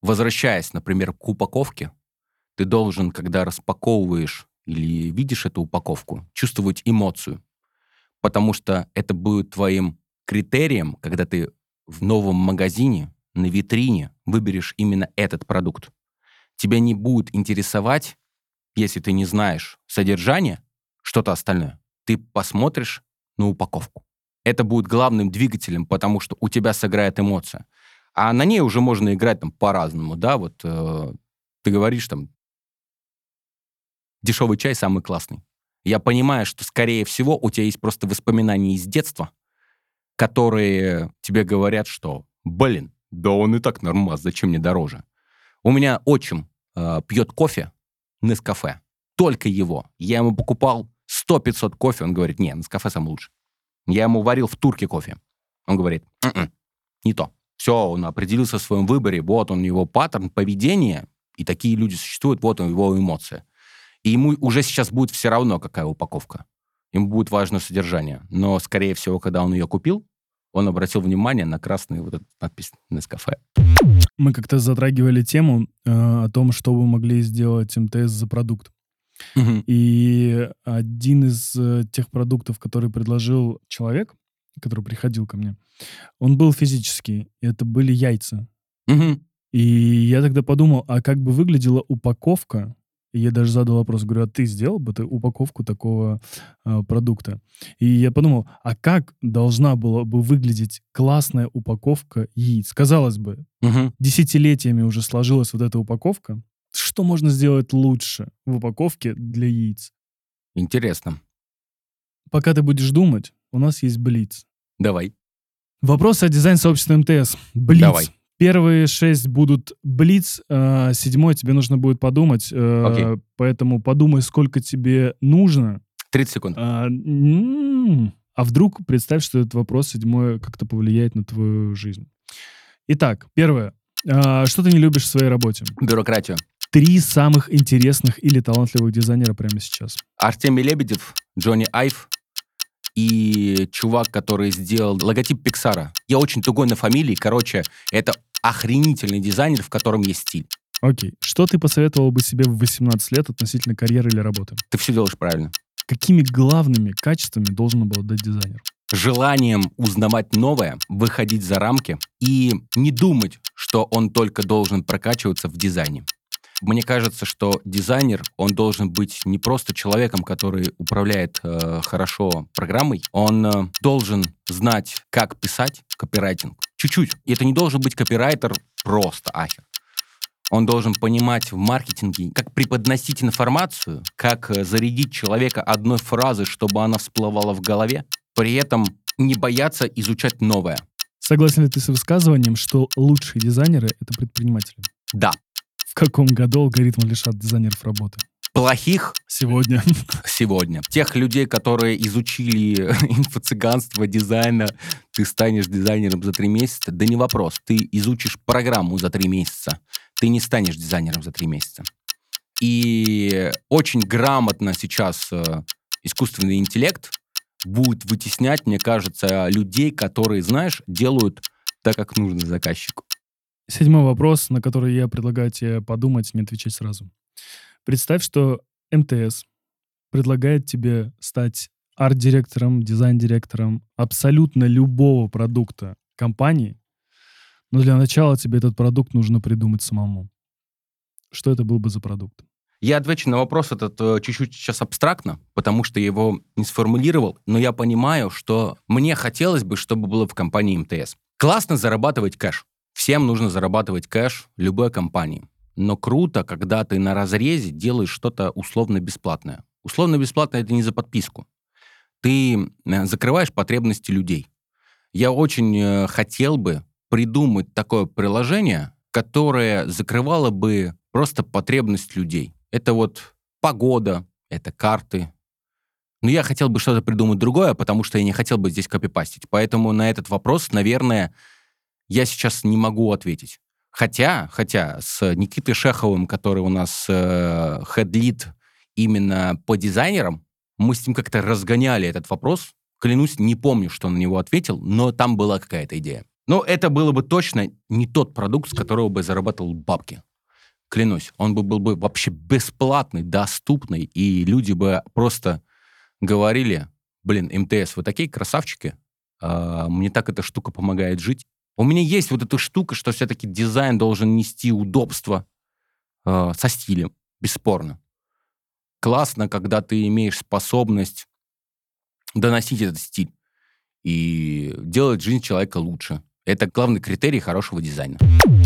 Возвращаясь, например, к упаковке, ты должен, когда распаковываешь или видишь эту упаковку, чувствовать эмоцию. Потому что это будет твоим критерием, когда ты в новом магазине, на витрине выберешь именно этот продукт. Тебя не будет интересовать, если ты не знаешь содержание, что-то остальное. Ты посмотришь на упаковку. Это будет главным двигателем, потому что у тебя сыграет эмоция. А на ней уже можно играть там по-разному, да, вот э, ты говоришь там, дешевый чай самый классный. Я понимаю, что, скорее всего, у тебя есть просто воспоминания из детства, которые тебе говорят, что, блин, да он и так нормас, зачем мне дороже? У меня отчим э, пьет кофе Нескафе. Только его. Я ему покупал 100-500 кофе, он говорит, не, Нескафе самый лучший. Я ему варил в турке кофе. Он говорит, М-м, не то. Все, он определился в своем выборе, вот он его паттерн поведения, и такие люди существуют, вот он его эмоция. И ему уже сейчас будет все равно, какая упаковка. Ему будет важно содержание. Но, скорее всего, когда он ее купил, он обратил внимание на красный вот этот надпись Нескафе. Мы как-то затрагивали тему э, о том, что вы могли сделать МТС за продукт. Мгм. И один из э, тех продуктов, который предложил человек, который приходил ко мне, он был физический. Это были яйца. Мгм. И я тогда подумал, а как бы выглядела упаковка? И я даже задал вопрос, говорю, а ты сделал бы ты упаковку такого э, продукта? И я подумал, а как должна была бы выглядеть классная упаковка яиц? Казалось бы, Мгм. десятилетиями уже сложилась вот эта упаковка. Что можно сделать лучше в упаковке для яиц? Интересно. Пока ты будешь думать, у нас есть Блиц. Давай. Вопросы о дизайн-сообществе МТС. Блиц. Давай. Первые шесть будут Блиц, а седьмой тебе нужно будет подумать. э, Окей. Поэтому подумай, сколько тебе нужно. 30 секунд. А, а вдруг представь, что этот вопрос седьмой как-то повлияет на твою жизнь. Итак, первое. А, что ты не любишь в своей работе? Бюрократию. Три самых интересных или талантливых дизайнера прямо сейчас. Артемий Лебедев, Джонни Айв и чувак, который сделал логотип Пиксара. Я очень тугой на фамилии. Короче, это охренительный дизайнер, в котором есть стиль. Окей. Что ты посоветовал бы себе в 18 лет относительно карьеры или работы? Ты все делаешь правильно. Какими главными качествами должен обладать дизайнер? Желанием узнавать новое, выходить за рамки и не думать, что он только должен прокачиваться в дизайне. Мне кажется, что дизайнер, он должен быть не просто человеком, который управляет э, хорошо программой, он э, должен знать, как писать копирайтинг. Чуть-чуть. И это не должен быть копирайтер просто ахер. Он должен понимать в маркетинге, как преподносить информацию, как э, зарядить человека одной фразой, чтобы она всплывала в голове, при этом не бояться изучать новое. Согласен ли ты с высказыванием, что лучшие дизайнеры — это предприниматели? Да, В каком году алгоритмы лишат дизайнеров работы? плохих Сегодня. сегодня. Тех людей, которые изучили инфо-цыганство, дизайна, ты станешь дизайнером за три месяца, да не вопрос. Ты изучишь программу за три месяца, ты не станешь дизайнером за три месяца. И очень грамотно сейчас э, искусственный интеллект будет вытеснять, мне кажется, людей, которые, знаешь, делают так, как нужно заказчику. Седьмой вопрос, на который я предлагаю тебе подумать, не отвечать сразу. Представь, что МТС предлагает тебе стать арт-директором, дизайн-директором абсолютно любого продукта компании, но для начала тебе этот продукт нужно придумать самому. Что это был бы за продукт? Я отвечу на вопрос этот э, чуть-чуть сейчас абстрактно, потому что я его не сформулировал, но я понимаю, что мне хотелось бы, чтобы было в компании МТС. Классно зарабатывать кэш. Всем нужно зарабатывать кэш любой компании. Но круто, когда ты на разрезе делаешь что-то условно бесплатное. Условно бесплатно это не за подписку. Ты э, закрываешь потребности людей. Я очень э, хотел бы придумать такое приложение, которое закрывало бы просто потребность людей. Это вот погода, это карты, Но я хотел бы что-то придумать другое, потому что я не хотел бы здесь копипастить. Поэтому на этот вопрос, наверное, я сейчас не могу ответить. Хотя, хотя с Никитой Шеховым, который у нас э, хедлит именно по дизайнерам, мы с ним как-то разгоняли этот вопрос. Клянусь, не помню, что на него ответил, но там была какая-то идея. Но это было бы точно не тот продукт, с которого бы зарабатывал бабки. Клянусь, он бы был бы вообще бесплатный, доступный, и люди бы просто говорили, блин, МТС, вы такие красавчики, а, мне так эта штука помогает жить. У меня есть вот эта штука, что все-таки дизайн должен нести удобство э, со стилем, бесспорно. Классно, когда ты имеешь способность доносить этот стиль и делать жизнь человека лучше. Это главный критерий хорошего дизайна.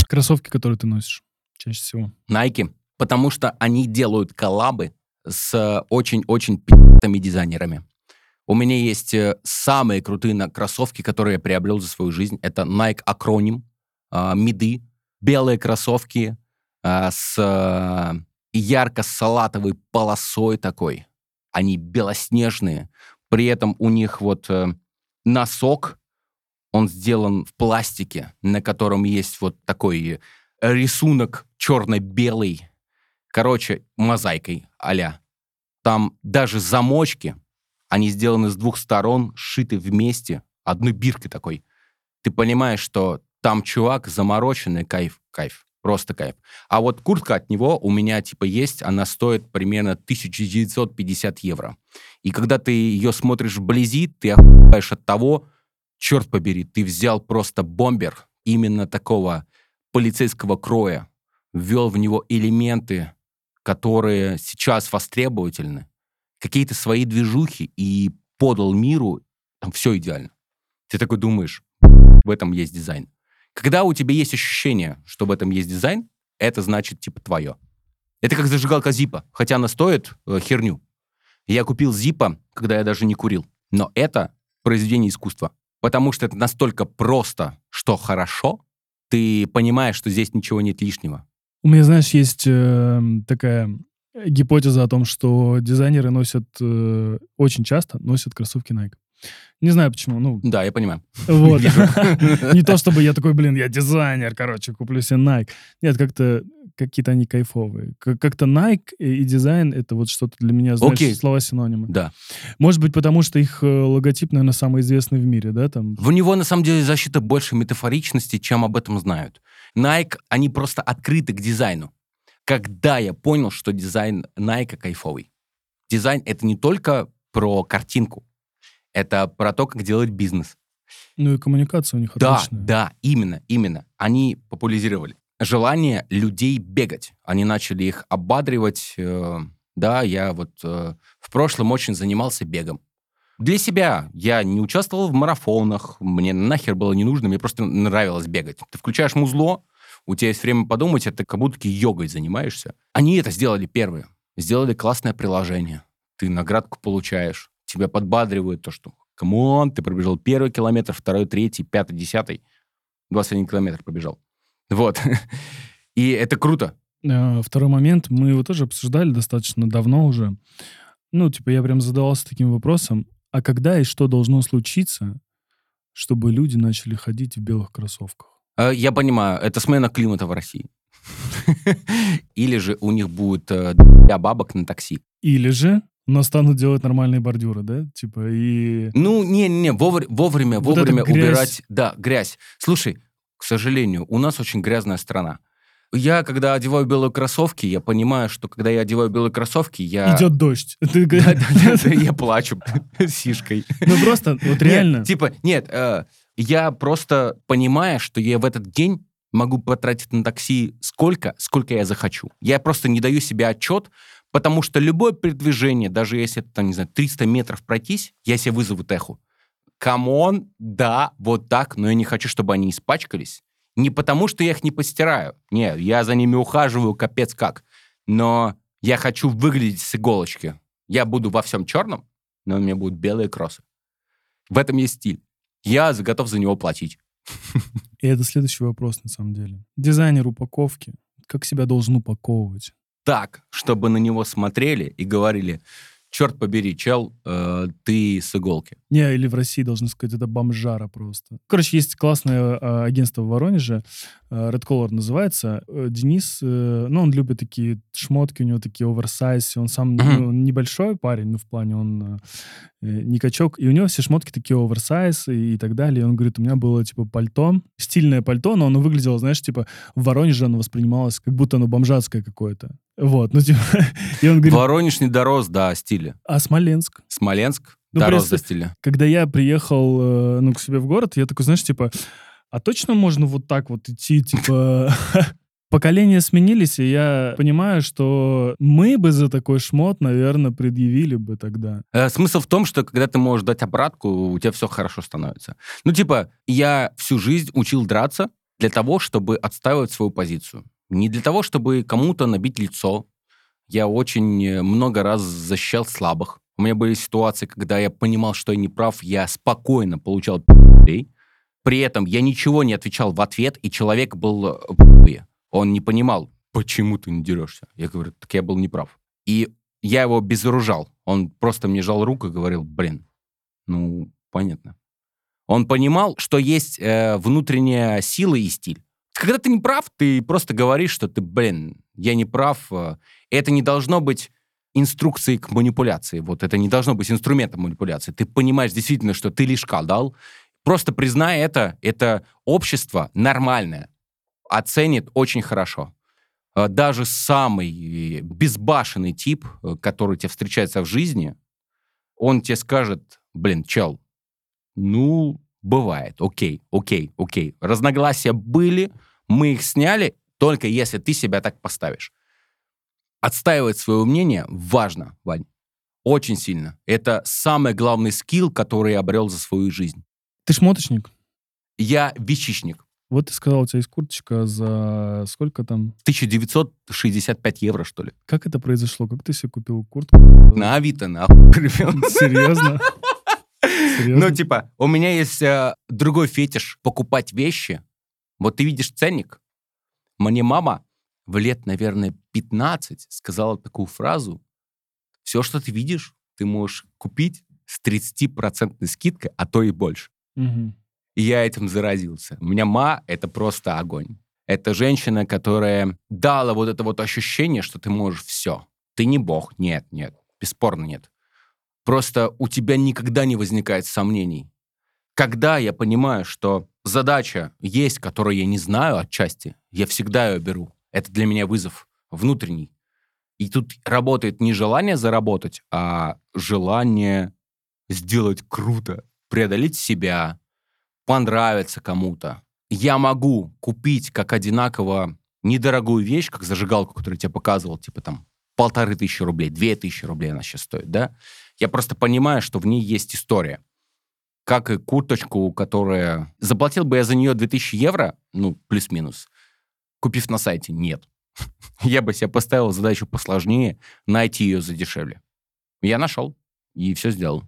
Кроссовки, которые ты носишь чаще всего? Nike, потому что они делают коллабы с очень-очень пи***тыми дизайнерами. У меня есть э, самые крутые кроссовки, которые я приобрел за свою жизнь. Это Nike Acronym, э, миды, белые кроссовки э, с э, ярко-салатовой полосой такой. Они белоснежные. При этом у них вот э, носок, он сделан в пластике, на котором есть вот такой рисунок черно-белый. Короче, мозаикой а Там даже замочки они сделаны с двух сторон, сшиты вместе, одной биркой такой. Ты понимаешь, что там чувак замороченный, кайф, кайф, просто кайф. А вот куртка от него у меня типа есть, она стоит примерно 1950 евро. И когда ты ее смотришь вблизи, ты охуеваешь от того, черт побери, ты взял просто бомбер именно такого полицейского кроя, ввел в него элементы, которые сейчас востребовательны, какие-то свои движухи и подал миру, там все идеально. Ты такой думаешь, в этом есть дизайн. Когда у тебя есть ощущение, что в этом есть дизайн, это значит типа твое. Это как зажигалка Зипа, хотя она стоит э, херню. Я купил Зипа, когда я даже не курил. Но это произведение искусства. Потому что это настолько просто, что хорошо, ты понимаешь, что здесь ничего нет лишнего. У меня, знаешь, есть э, такая гипотеза о том, что дизайнеры носят э, очень часто носят кроссовки Nike. Не знаю почему, ну... Да, я понимаю. Вот. Не то, чтобы я такой, блин, я дизайнер, короче, куплю себе Nike. Нет, как-то какие-то они кайфовые. Как-то Nike и дизайн — это вот что-то для меня, знаешь, слова синонимы. Да. Может быть, потому что их э, логотип, наверное, самый известный в мире, да? Там... В него, на самом деле, защита больше метафоричности, чем об этом знают. Nike, они просто открыты к дизайну когда я понял, что дизайн Nike кайфовый. Дизайн — это не только про картинку, это про то, как делать бизнес. Ну и коммуникация у них да, отличная. Да, именно, именно. Они популяризировали желание людей бегать. Они начали их ободривать. Э, да, я вот э, в прошлом очень занимался бегом. Для себя я не участвовал в марафонах, мне нахер было не нужно, мне просто нравилось бегать. Ты включаешь музло, у тебя есть время подумать, это как будто йогой занимаешься. Они это сделали первые. Сделали классное приложение. Ты наградку получаешь. Тебя подбадривают то, что come on, ты пробежал первый километр, второй, третий, пятый, десятый. 21 километр пробежал. Вот. И это круто. А, второй момент, мы его тоже обсуждали достаточно давно уже. Ну, типа, я прям задавался таким вопросом, а когда и что должно случиться, чтобы люди начали ходить в белых кроссовках? Э, я понимаю, это смена климата в России. Или же у них будет э, для бабок на такси. Или же но станут делать нормальные бордюры, да? Типа и... Ну, не-не, вовремя, вовремя, вот вовремя убирать... Да, грязь. Слушай, к сожалению, у нас очень грязная страна. Я, когда одеваю белые кроссовки, я понимаю, что когда я одеваю белые кроссовки, я... Идет дождь. Я плачу сишкой. Ну просто, вот реально. Типа, нет, э, я просто понимаю, что я в этот день могу потратить на такси сколько, сколько я захочу. Я просто не даю себе отчет, потому что любое передвижение, даже если это, не знаю, 300 метров пройтись, я себе вызову теху. Come on, да, вот так, но я не хочу, чтобы они испачкались. Не потому, что я их не постираю. Нет, я за ними ухаживаю, капец как. Но я хочу выглядеть с иголочки. Я буду во всем черном, но у меня будут белые кроссы. В этом есть стиль я готов за него платить. И это следующий вопрос, на самом деле. Дизайнер упаковки, как себя должен упаковывать? Так, чтобы на него смотрели и говорили, черт побери, чел, э, ты с иголки. Не, или в России, должны сказать, это бомжара просто. Короче, есть классное э, агентство в Воронеже, Red Color называется. Э, Денис, э, ну, он любит такие шмотки, у него такие оверсайз, он сам ну, небольшой парень, ну, в плане он э, э, не качок, и у него все шмотки такие оверсайз и, и так далее. И он говорит, у меня было, типа, пальто, стильное пальто, но оно выглядело, знаешь, типа, в Воронеже оно воспринималось, как будто оно бомжатское какое-то. Вот, ну, типа, и он говорит, Воронеж не дорос до стиля. а Смоленск? Смоленск Ну, дорос до стиля. когда я приехал, э, ну, к себе в город, я такой, знаешь, типа, а точно можно вот так вот идти, типа... Поколения сменились, и я понимаю, что мы бы за такой шмот, наверное, предъявили бы тогда. Э, Смысл в том, что когда ты можешь дать обратку, у тебя все хорошо становится. Ну, типа, я всю жизнь учил драться для того, чтобы отстаивать свою позицию. Не для того, чтобы кому-то набить лицо. Я очень э, много раз защищал слабых. У меня были ситуации, когда я понимал, что я не прав, я спокойно получал пи***ей. При этом я ничего не отвечал в ответ, и человек был э. Он не понимал, почему ты не дерешься. Я говорю, так я был неправ. И я его безоружал. Он просто мне жал руку и говорил, блин, ну, понятно. Он понимал, что есть э, внутренняя сила и стиль. Когда ты не прав, ты просто говоришь, что ты, блин, я не прав. э, Это не должно быть инструкцией к манипуляции. Вот это не должно быть инструментом манипуляции. Ты понимаешь действительно, что ты лишь дал. Просто признай это. Это общество нормальное. Оценит очень хорошо. Э, Даже самый э, безбашенный тип, э, который тебе встречается в жизни, он тебе скажет, блин, чел, ну, бывает, окей, окей, окей. Разногласия были, мы их сняли, только если ты себя так поставишь. Отстаивать свое мнение важно, Вань. Очень сильно. Это самый главный скилл, который я обрел за свою жизнь. Ты шмоточник? Я вещичник. Вот ты сказал, у тебя есть курточка за сколько там? 1965 евро, что ли. Как это произошло? Как ты себе купил куртку? На Авито, нахуй, ребят. Серьезно? Серьезно? Ну, типа, у меня есть э, другой фетиш покупать вещи. Вот ты видишь ценник. Мне мама в лет, наверное, 15 сказала такую фразу. Все, что ты видишь, ты можешь купить с 30% скидкой, а то и больше. И я этим заразился. У меня ма — это просто огонь. Это женщина, которая дала вот это вот ощущение, что ты можешь все. Ты не бог. Нет, нет. Бесспорно нет. Просто у тебя никогда не возникает сомнений. Когда я понимаю, что задача есть, которую я не знаю отчасти, я всегда ее беру. Это для меня вызов внутренний. И тут работает не желание заработать, а желание сделать круто, преодолеть себя, понравиться кому-то. Я могу купить как одинаково недорогую вещь, как зажигалку, которую я тебе показывал, типа там полторы тысячи рублей, две тысячи рублей она сейчас стоит, да? Я просто понимаю, что в ней есть история. Как и курточку, которая... Заплатил бы я за нее 2000 евро, ну, плюс-минус, купив на сайте? Нет. Я бы себе поставил задачу посложнее, найти ее за дешевле. Я нашел и все сделал.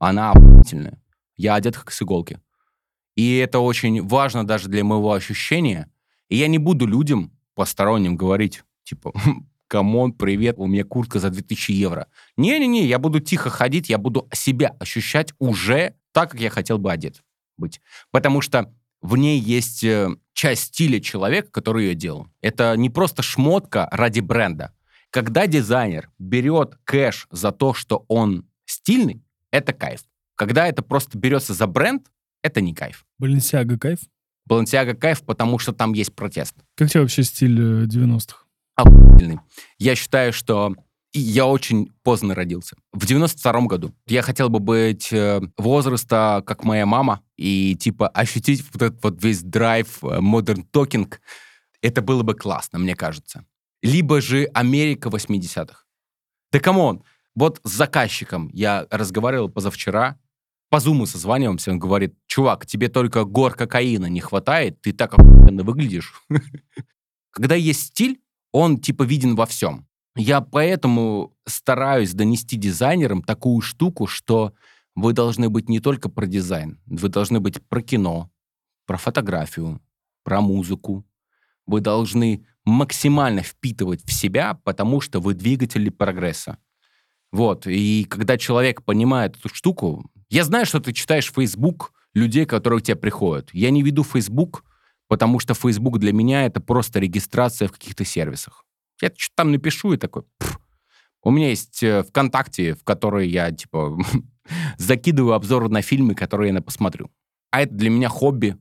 Она охуительная. Я одет как с иголки. И это очень важно даже для моего ощущения. И я не буду людям посторонним говорить, типа, come on, привет, у меня куртка за 2000 евро. Не-не-не, я буду тихо ходить, я буду себя ощущать уже так, как я хотел бы одет быть. Потому что в ней есть э, часть стиля человека, который ее делал. Это не просто шмотка ради бренда. Когда дизайнер берет кэш за то, что он стильный, это кайф. Когда это просто берется за бренд, это не кайф. Баленсиага кайф? Балансиага кайф, потому что там есть протест. Как тебе вообще стиль э, 90-х? Охуительный. Я считаю, что я очень поздно родился. В 92 году. Я хотел бы быть э, возраста, как моя мама, и типа ощутить вот этот вот весь драйв, э, modern talking. Это было бы классно, мне кажется. Либо же Америка 80-х. Да come on, вот с заказчиком я разговаривал позавчера, по зуму созваниваемся, он говорит, чувак, тебе только гор кокаина не хватает, ты так охуенно выглядишь. Когда есть стиль, он типа виден во всем. Я поэтому стараюсь донести дизайнерам такую штуку, что вы должны быть не только про дизайн, вы должны быть про кино, про фотографию, про музыку. Вы должны максимально впитывать в себя, потому что вы двигатели прогресса. Вот, и когда человек понимает эту штуку, я знаю, что ты читаешь Facebook людей, которые к тебе приходят. Я не веду Facebook, потому что Facebook для меня это просто регистрация в каких-то сервисах. Я что-то там напишу и такой... Пфф. У меня есть э, ВКонтакте, в который я, типа, закидываю обзоры на фильмы, которые я посмотрю. А это для меня хобби.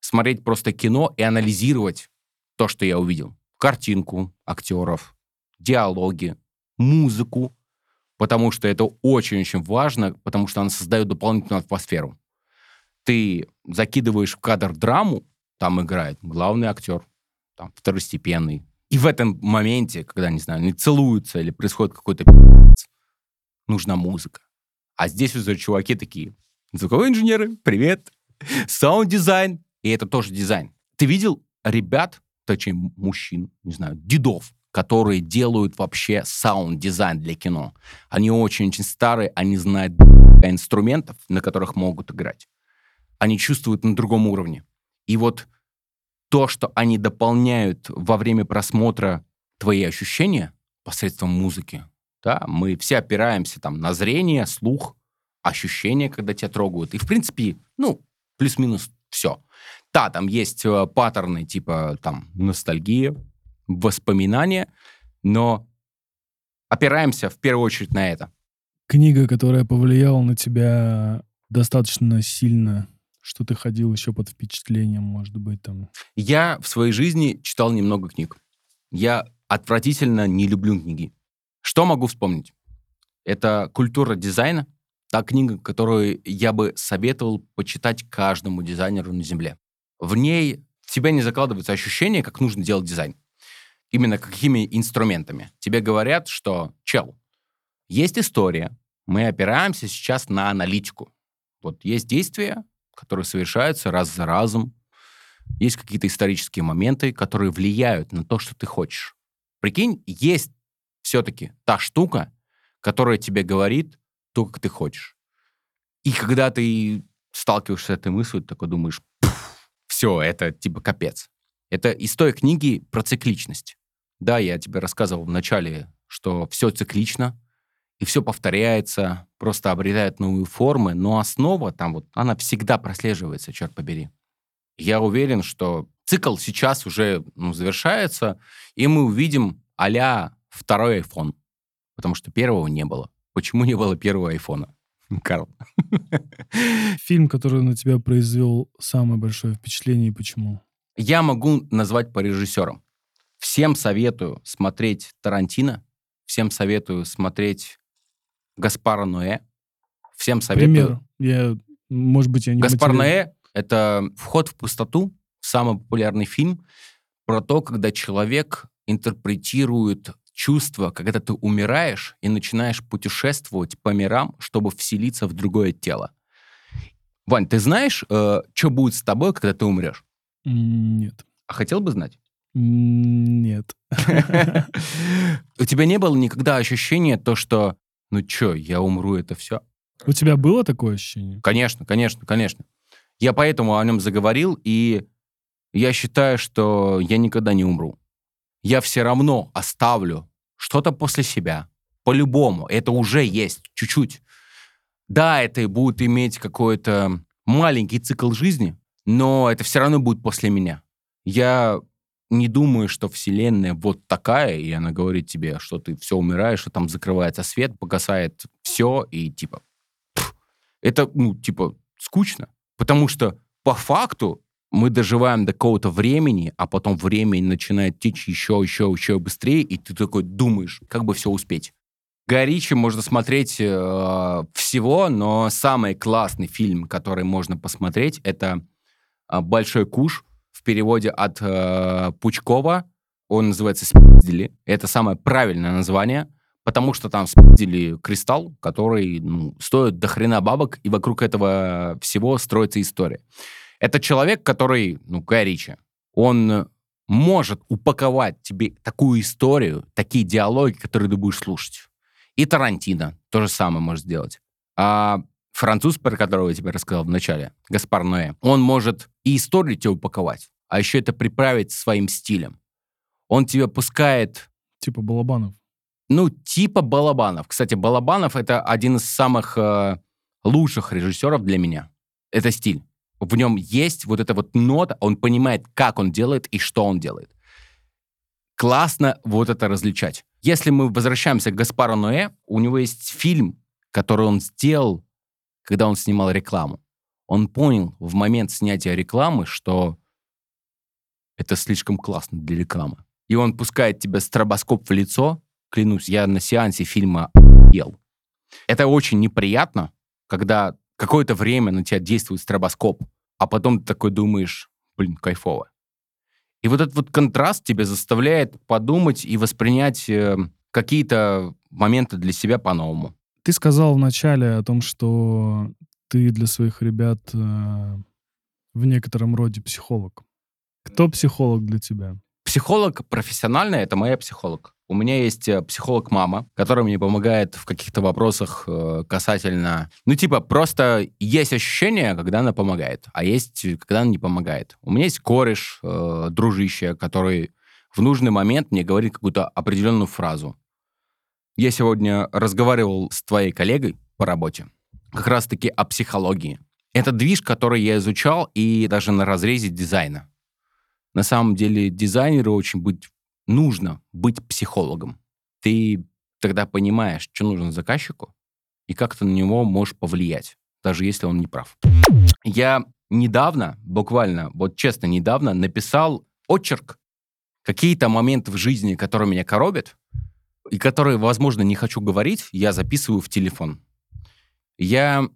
Смотреть просто кино и анализировать то, что я увидел. Картинку актеров, диалоги, музыку, потому что это очень-очень важно, потому что она создает дополнительную атмосферу. Ты закидываешь в кадр драму, там играет главный актер, там второстепенный. И в этом моменте, когда, не знаю, они целуются или происходит какой-то нужна музыка. А здесь уже чуваки такие, звуковые инженеры, привет, саунд-дизайн, и это тоже дизайн. Ты видел ребят, точнее мужчин, не знаю, дедов, которые делают вообще саунд-дизайн для кино. Они очень-очень старые, они знают инструментов, на которых могут играть. Они чувствуют на другом уровне. И вот то, что они дополняют во время просмотра твои ощущения посредством музыки, да, мы все опираемся там на зрение, слух, ощущения, когда тебя трогают. И, в принципе, ну, плюс-минус все. Да, там есть э, паттерны типа там ностальгия, воспоминания, но опираемся в первую очередь на это. Книга, которая повлияла на тебя достаточно сильно, что ты ходил еще под впечатлением, может быть, там? Я в своей жизни читал немного книг. Я отвратительно не люблю книги. Что могу вспомнить? Это «Культура дизайна», та книга, которую я бы советовал почитать каждому дизайнеру на Земле. В ней в тебя не закладывается ощущение, как нужно делать дизайн именно какими инструментами. Тебе говорят, что, чел, есть история, мы опираемся сейчас на аналитику. Вот есть действия, которые совершаются раз за разом, есть какие-то исторические моменты, которые влияют на то, что ты хочешь. Прикинь, есть все-таки та штука, которая тебе говорит то, как ты хочешь. И когда ты сталкиваешься с этой мыслью, ты такой думаешь, все, это типа капец. Это из той книги про цикличность. Да, я тебе рассказывал в начале, что все циклично, и все повторяется, просто обретает новые формы, но основа там вот, она всегда прослеживается, черт побери. Я уверен, что цикл сейчас уже ну, завершается, и мы увидим а второй iPhone, потому что первого не было. Почему не было первого айфона? Карл. Фильм, который на тебя произвел самое большое впечатление, и почему? Я могу назвать по режиссерам. Всем советую смотреть Тарантино, всем советую смотреть Гаспара Ноэ, всем советую... Пример. Я, может быть, я не Гаспар Ноэ — это «Вход в пустоту», самый популярный фильм про то, когда человек интерпретирует чувство, когда ты умираешь и начинаешь путешествовать по мирам, чтобы вселиться в другое тело. Вань, ты знаешь, э, что будет с тобой, когда ты умрешь? Нет. А хотел бы знать? Нет. У тебя не было никогда ощущения то, что, ну чё, я умру, это все? У тебя было такое ощущение? Конечно, конечно, конечно. Я поэтому о нем заговорил, и я считаю, что я никогда не умру. Я все равно оставлю что-то после себя. По-любому. Это уже есть. Чуть-чуть. Да, это будет иметь какой-то маленький цикл жизни, но это все равно будет после меня. Я не думаю, что Вселенная вот такая, и она говорит тебе, что ты все умираешь, что там закрывается свет, погасает все, и типа... Пфф, это, ну, типа, скучно. Потому что по факту мы доживаем до какого-то времени, а потом время начинает течь еще, еще, еще быстрее, и ты такой думаешь, как бы все успеть. Горичи можно смотреть э, всего, но самый классный фильм, который можно посмотреть, это э, «Большой куш», в переводе от э, Пучкова. Он называется «Спиздили». Это самое правильное название, потому что там спиздили кристалл, который ну, стоит до хрена бабок, и вокруг этого всего строится история. Это человек, который, ну, Гай Ричи, он может упаковать тебе такую историю, такие диалоги, которые ты будешь слушать. И Тарантино то же самое может сделать. А француз, про которого я тебе рассказал в начале, Гаспар Ноэ, он может и историю тебе упаковать, а еще это приправить своим стилем. Он тебя пускает... Типа Балабанов. Ну, типа Балабанов. Кстати, Балабанов — это один из самых э, лучших режиссеров для меня. Это стиль. В нем есть вот эта вот нота, он понимает, как он делает и что он делает. Классно вот это различать. Если мы возвращаемся к Гаспару Ноэ, у него есть фильм, который он сделал, когда он снимал рекламу. Он понял в момент снятия рекламы, что это слишком классно для рекламы. И он пускает тебе стробоскоп в лицо. Клянусь, я на сеансе фильма ел. Это очень неприятно, когда какое-то время на тебя действует стробоскоп, а потом ты такой думаешь, блин, кайфово. И вот этот вот контраст тебя заставляет подумать и воспринять э, какие-то моменты для себя по-новому. Ты сказал вначале о том, что ты для своих ребят э, в некотором роде психолог. Кто психолог для тебя? Психолог профессиональный — это моя психолог. У меня есть э, психолог-мама, которая мне помогает в каких-то вопросах э, касательно... Ну, типа, просто есть ощущение, когда она помогает, а есть, когда она не помогает. У меня есть кореш, э, дружище, который в нужный момент мне говорит какую-то определенную фразу. Я сегодня разговаривал с твоей коллегой по работе как раз-таки о психологии. Это движ, который я изучал и даже на разрезе дизайна. На самом деле дизайнеру очень быть нужно быть психологом. Ты тогда понимаешь, что нужно заказчику, и как ты на него можешь повлиять, даже если он не прав. Я недавно, буквально, вот честно, недавно написал очерк, какие-то моменты в жизни, которые меня коробят, и которые, возможно, не хочу говорить, я записываю в телефон. Я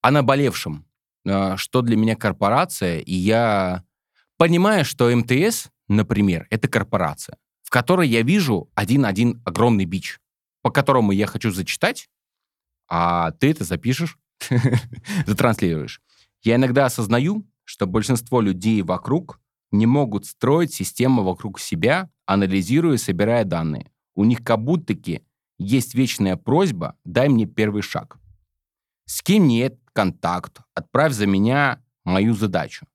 о наболевшем, а, что для меня корпорация, и я понимаю, что МТС, например, это корпорация в которой я вижу один-один огромный бич, по которому я хочу зачитать, а ты это запишешь, затранслируешь. Я иногда осознаю, что большинство людей вокруг не могут строить систему вокруг себя, анализируя и собирая данные. У них как будто-таки есть вечная просьба «дай мне первый шаг». Скинь мне этот контакт, отправь за меня мою задачу.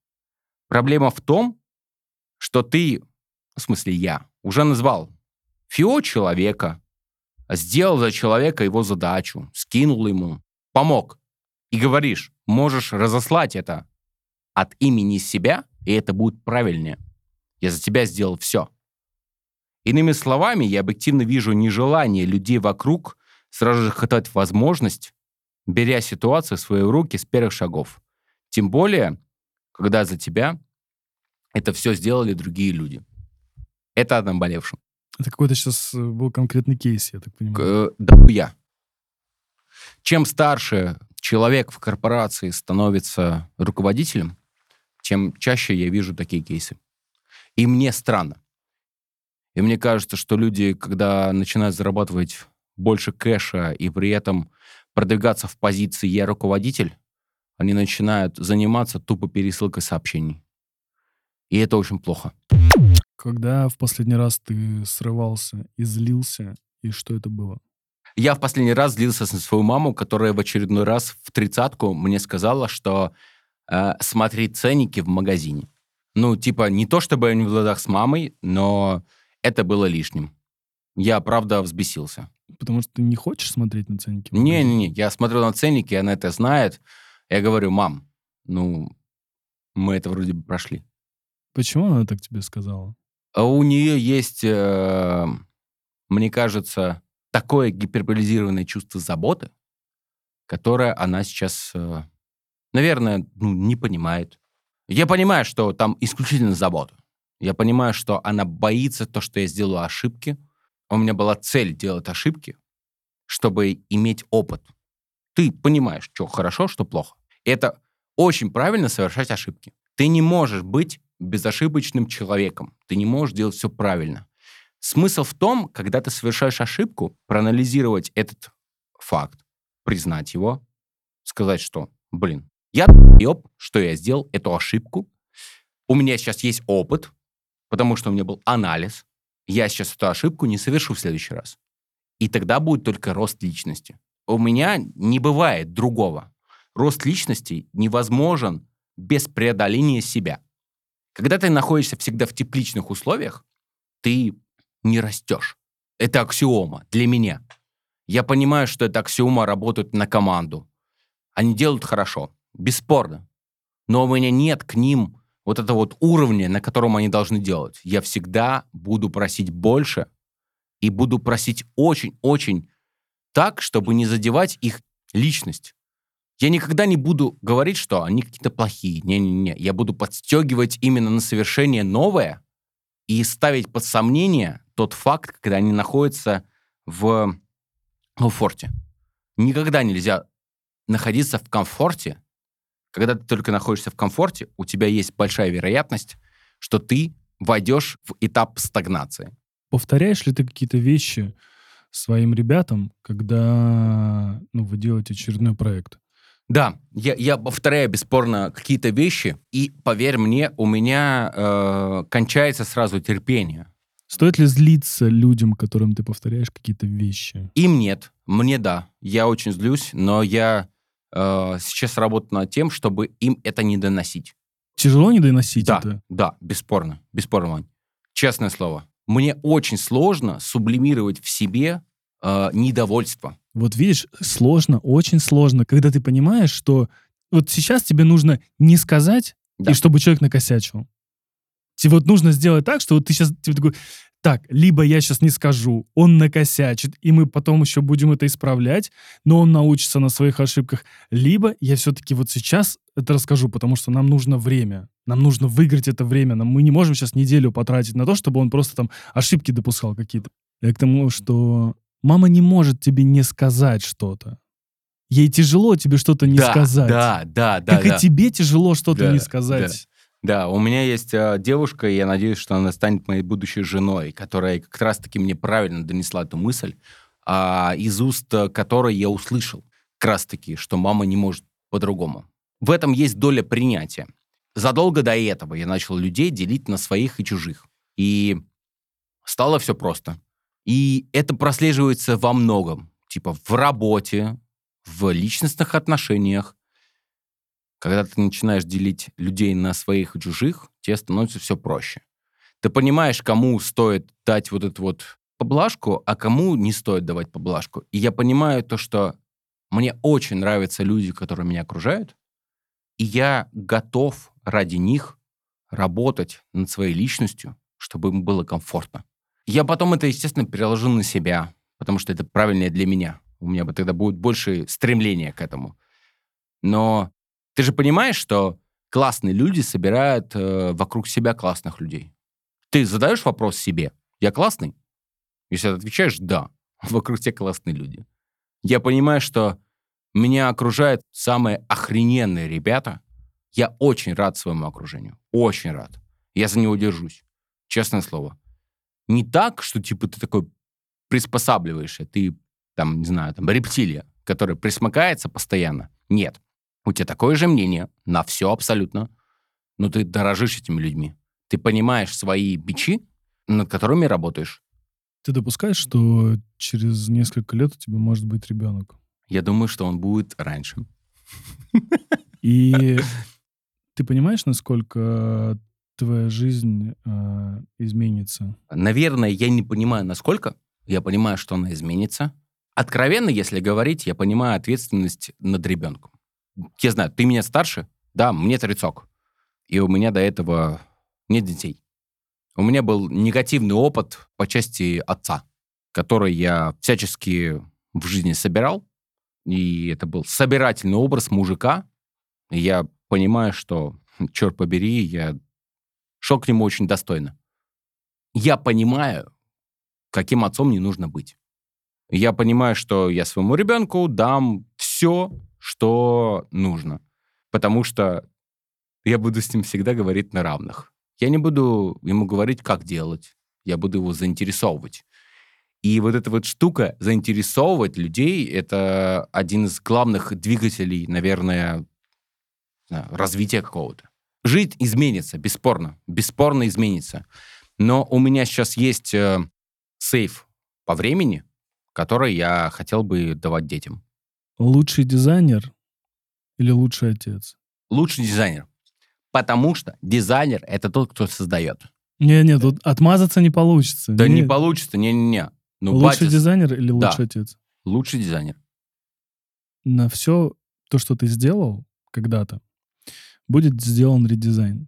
Проблема в том, что ты, в смысле я, уже назвал ФИО человека, сделал за человека его задачу, скинул ему, помог. И говоришь, можешь разослать это от имени себя, и это будет правильнее. Я за тебя сделал все. Иными словами, я объективно вижу нежелание людей вокруг сразу же хватать возможность, беря ситуацию в свои руки с первых шагов. Тем более, когда за тебя это все сделали другие люди. Это о наболевшем. Это какой-то сейчас э, был конкретный кейс, я так понимаю. К, да, я. Чем старше человек в корпорации становится руководителем, тем чаще я вижу такие кейсы. И мне странно. И мне кажется, что люди, когда начинают зарабатывать больше кэша и при этом продвигаться в позиции «я руководитель», они начинают заниматься тупо пересылкой сообщений. И это очень плохо. Когда в последний раз ты срывался и злился, и что это было? Я в последний раз злился на свою маму, которая в очередной раз в тридцатку мне сказала, что э, смотри ценники в магазине. Ну, типа, не то чтобы я не в ладах с мамой, но это было лишним. Я, правда, взбесился. Потому что ты не хочешь смотреть на ценники? Не-не-не, я смотрю на ценники, она это знает. Я говорю, мам, ну, мы это вроде бы прошли. Почему она так тебе сказала? А у нее есть, э, мне кажется, такое гиперболизированное чувство заботы, которое она сейчас, э, наверное, ну, не понимает. Я понимаю, что там исключительно забота. Я понимаю, что она боится то, что я сделаю ошибки. У меня была цель делать ошибки, чтобы иметь опыт. Ты понимаешь, что хорошо, что плохо. Это очень правильно совершать ошибки. Ты не можешь быть безошибочным человеком. Ты не можешь делать все правильно. Смысл в том, когда ты совершаешь ошибку, проанализировать этот факт, признать его, сказать, что, блин, я еб, что я сделал эту ошибку, у меня сейчас есть опыт, потому что у меня был анализ, я сейчас эту ошибку не совершу в следующий раз. И тогда будет только рост личности. У меня не бывает другого. Рост личности невозможен без преодоления себя. Когда ты находишься всегда в тепличных условиях, ты не растешь. Это аксиома для меня. Я понимаю, что эта аксиома работает на команду. Они делают хорошо, бесспорно. Но у меня нет к ним вот этого вот уровня, на котором они должны делать. Я всегда буду просить больше и буду просить очень-очень так, чтобы не задевать их личность. Я никогда не буду говорить, что они какие-то плохие. Не-не-не. Я буду подстегивать именно на совершение новое и ставить под сомнение тот факт, когда они находятся в комфорте. Никогда нельзя находиться в комфорте. Когда ты только находишься в комфорте, у тебя есть большая вероятность, что ты войдешь в этап стагнации. Повторяешь ли ты какие-то вещи своим ребятам, когда ну, вы делаете очередной проект? Да, я, я повторяю бесспорно какие-то вещи, и поверь мне, у меня э, кончается сразу терпение. Стоит ли злиться людям, которым ты повторяешь какие-то вещи? Им нет, мне да. Я очень злюсь, но я э, сейчас работаю над тем, чтобы им это не доносить. Тяжело не доносить да, это? Да, бесспорно, бесспорно, Вань. Честное слово. Мне очень сложно сублимировать в себе э, недовольство. Вот видишь, сложно, очень сложно, когда ты понимаешь, что вот сейчас тебе нужно не сказать, да. и чтобы человек накосячил. Тебе вот нужно сделать так, что вот ты сейчас тебе такой, так, либо я сейчас не скажу, он накосячит, и мы потом еще будем это исправлять, но он научится на своих ошибках, либо я все-таки вот сейчас это расскажу, потому что нам нужно время. Нам нужно выиграть это время. Нам, мы не можем сейчас неделю потратить на то, чтобы он просто там ошибки допускал какие-то. Я к тому, что Мама не может тебе не сказать что-то. Ей тяжело тебе что-то не да, сказать. Да, да, да. Как да. и тебе тяжело что-то да, не сказать. Да. Да, у меня есть э, девушка, и я надеюсь, что она станет моей будущей женой, которая как раз-таки мне правильно донесла эту мысль, а, из уст которой я услышал как раз-таки, что мама не может по-другому. В этом есть доля принятия. Задолго до этого я начал людей делить на своих и чужих. И стало все просто. И это прослеживается во многом. Типа в работе, в личностных отношениях. Когда ты начинаешь делить людей на своих и чужих, тебе становится все проще. Ты понимаешь, кому стоит дать вот эту вот поблажку, а кому не стоит давать поблажку. И я понимаю то, что мне очень нравятся люди, которые меня окружают, и я готов ради них работать над своей личностью, чтобы им было комфортно. Я потом это, естественно, переложил на себя, потому что это правильнее для меня. У меня бы тогда будет больше стремления к этому. Но ты же понимаешь, что классные люди собирают э, вокруг себя классных людей. Ты задаешь вопрос себе, я классный? Если ты отвечаешь «да», вокруг тебя классные люди. Я понимаю, что меня окружают самые охрененные ребята. Я очень рад своему окружению. Очень рад. Я за него держусь. Честное слово не так, что типа ты такой приспосабливаешься, ты там, не знаю, там рептилия, которая присмыкается постоянно. Нет. У тебя такое же мнение на все абсолютно, но ты дорожишь этими людьми. Ты понимаешь свои бичи, над которыми работаешь. Ты допускаешь, что через несколько лет у тебя может быть ребенок? Я думаю, что он будет раньше. И ты понимаешь, насколько твоя жизнь э, изменится? Наверное, я не понимаю, насколько. Я понимаю, что она изменится. Откровенно, если говорить, я понимаю ответственность над ребенком. Я знаю, ты меня старше, да, мне тридцок. И у меня до этого нет детей. У меня был негативный опыт по части отца, который я всячески в жизни собирал. И это был собирательный образ мужика. И я понимаю, что, черт побери, я шел к нему очень достойно. Я понимаю, каким отцом не нужно быть. Я понимаю, что я своему ребенку дам все, что нужно. Потому что я буду с ним всегда говорить на равных. Я не буду ему говорить, как делать. Я буду его заинтересовывать. И вот эта вот штука заинтересовывать людей, это один из главных двигателей, наверное, развития какого-то. Жить изменится, бесспорно. Бесспорно изменится. Но у меня сейчас есть э, сейф по времени, который я хотел бы давать детям. Лучший дизайнер или лучший отец? Лучший дизайнер. Потому что дизайнер — это тот, кто создает. Не-не, тут отмазаться не получится. Да не, не получится, не-не-не. Ну, лучший батя- дизайнер или Да. лучший отец? Лучший дизайнер. На все то, что ты сделал когда-то, будет сделан редизайн.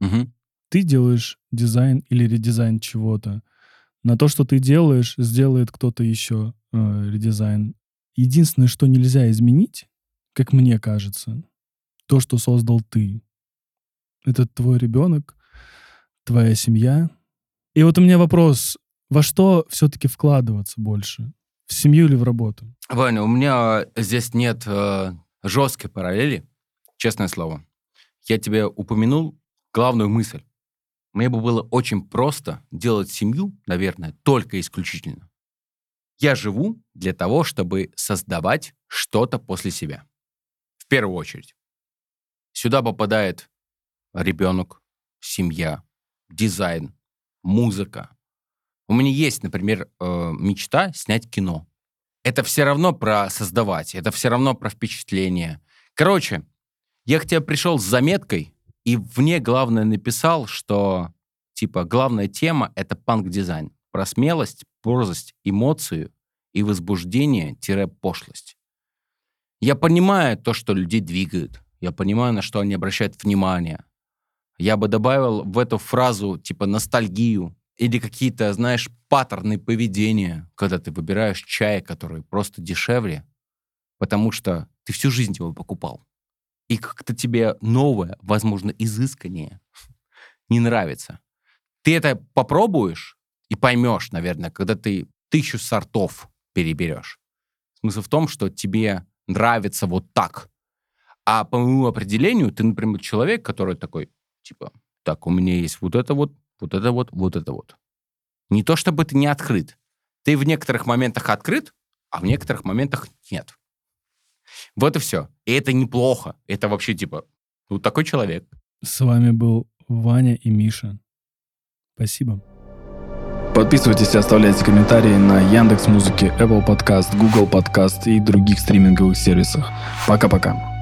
Мгм. Ты делаешь дизайн или редизайн чего-то. На то, что ты делаешь, сделает кто-то еще э, редизайн. Единственное, что нельзя изменить, как мне кажется, то, что создал ты. Это твой ребенок, твоя семья. И вот у меня вопрос, во что все-таки вкладываться больше? В семью или в работу? Ваня, у меня здесь нет э, жесткой параллели, честное слово. Я тебе упомянул главную мысль. Мне бы было очень просто делать семью, наверное, только исключительно. Я живу для того, чтобы создавать что-то после себя. В первую очередь. Сюда попадает ребенок, семья, дизайн, музыка. У меня есть, например, э, мечта снять кино. Это все равно про создавать, это все равно про впечатление. Короче, я к тебе пришел с заметкой, и вне главное написал, что типа главная тема — это панк-дизайн. Про смелость, борзость, эмоцию и возбуждение-пошлость. Я понимаю то, что людей двигают. Я понимаю, на что они обращают внимание. Я бы добавил в эту фразу типа ностальгию или какие-то, знаешь, паттерны поведения, когда ты выбираешь чай, который просто дешевле, потому что ты всю жизнь его покупал. И как-то тебе новое, возможно, изысканнее не нравится. Ты это попробуешь и поймешь, наверное, когда ты тысячу сортов переберешь. Смысл в том, что тебе нравится вот так. А по моему определению ты, например, человек, который такой, типа, так, у меня есть вот это вот, вот это вот, вот это вот. Не то чтобы ты не открыт. Ты в некоторых моментах открыт, а в некоторых моментах нет. Вот и все. И это неплохо. Это вообще, типа, вот такой человек. С вами был Ваня и Миша. Спасибо. Подписывайтесь и оставляйте комментарии на Яндекс Музыке, Apple Podcast, Google Podcast и других стриминговых сервисах. Пока-пока.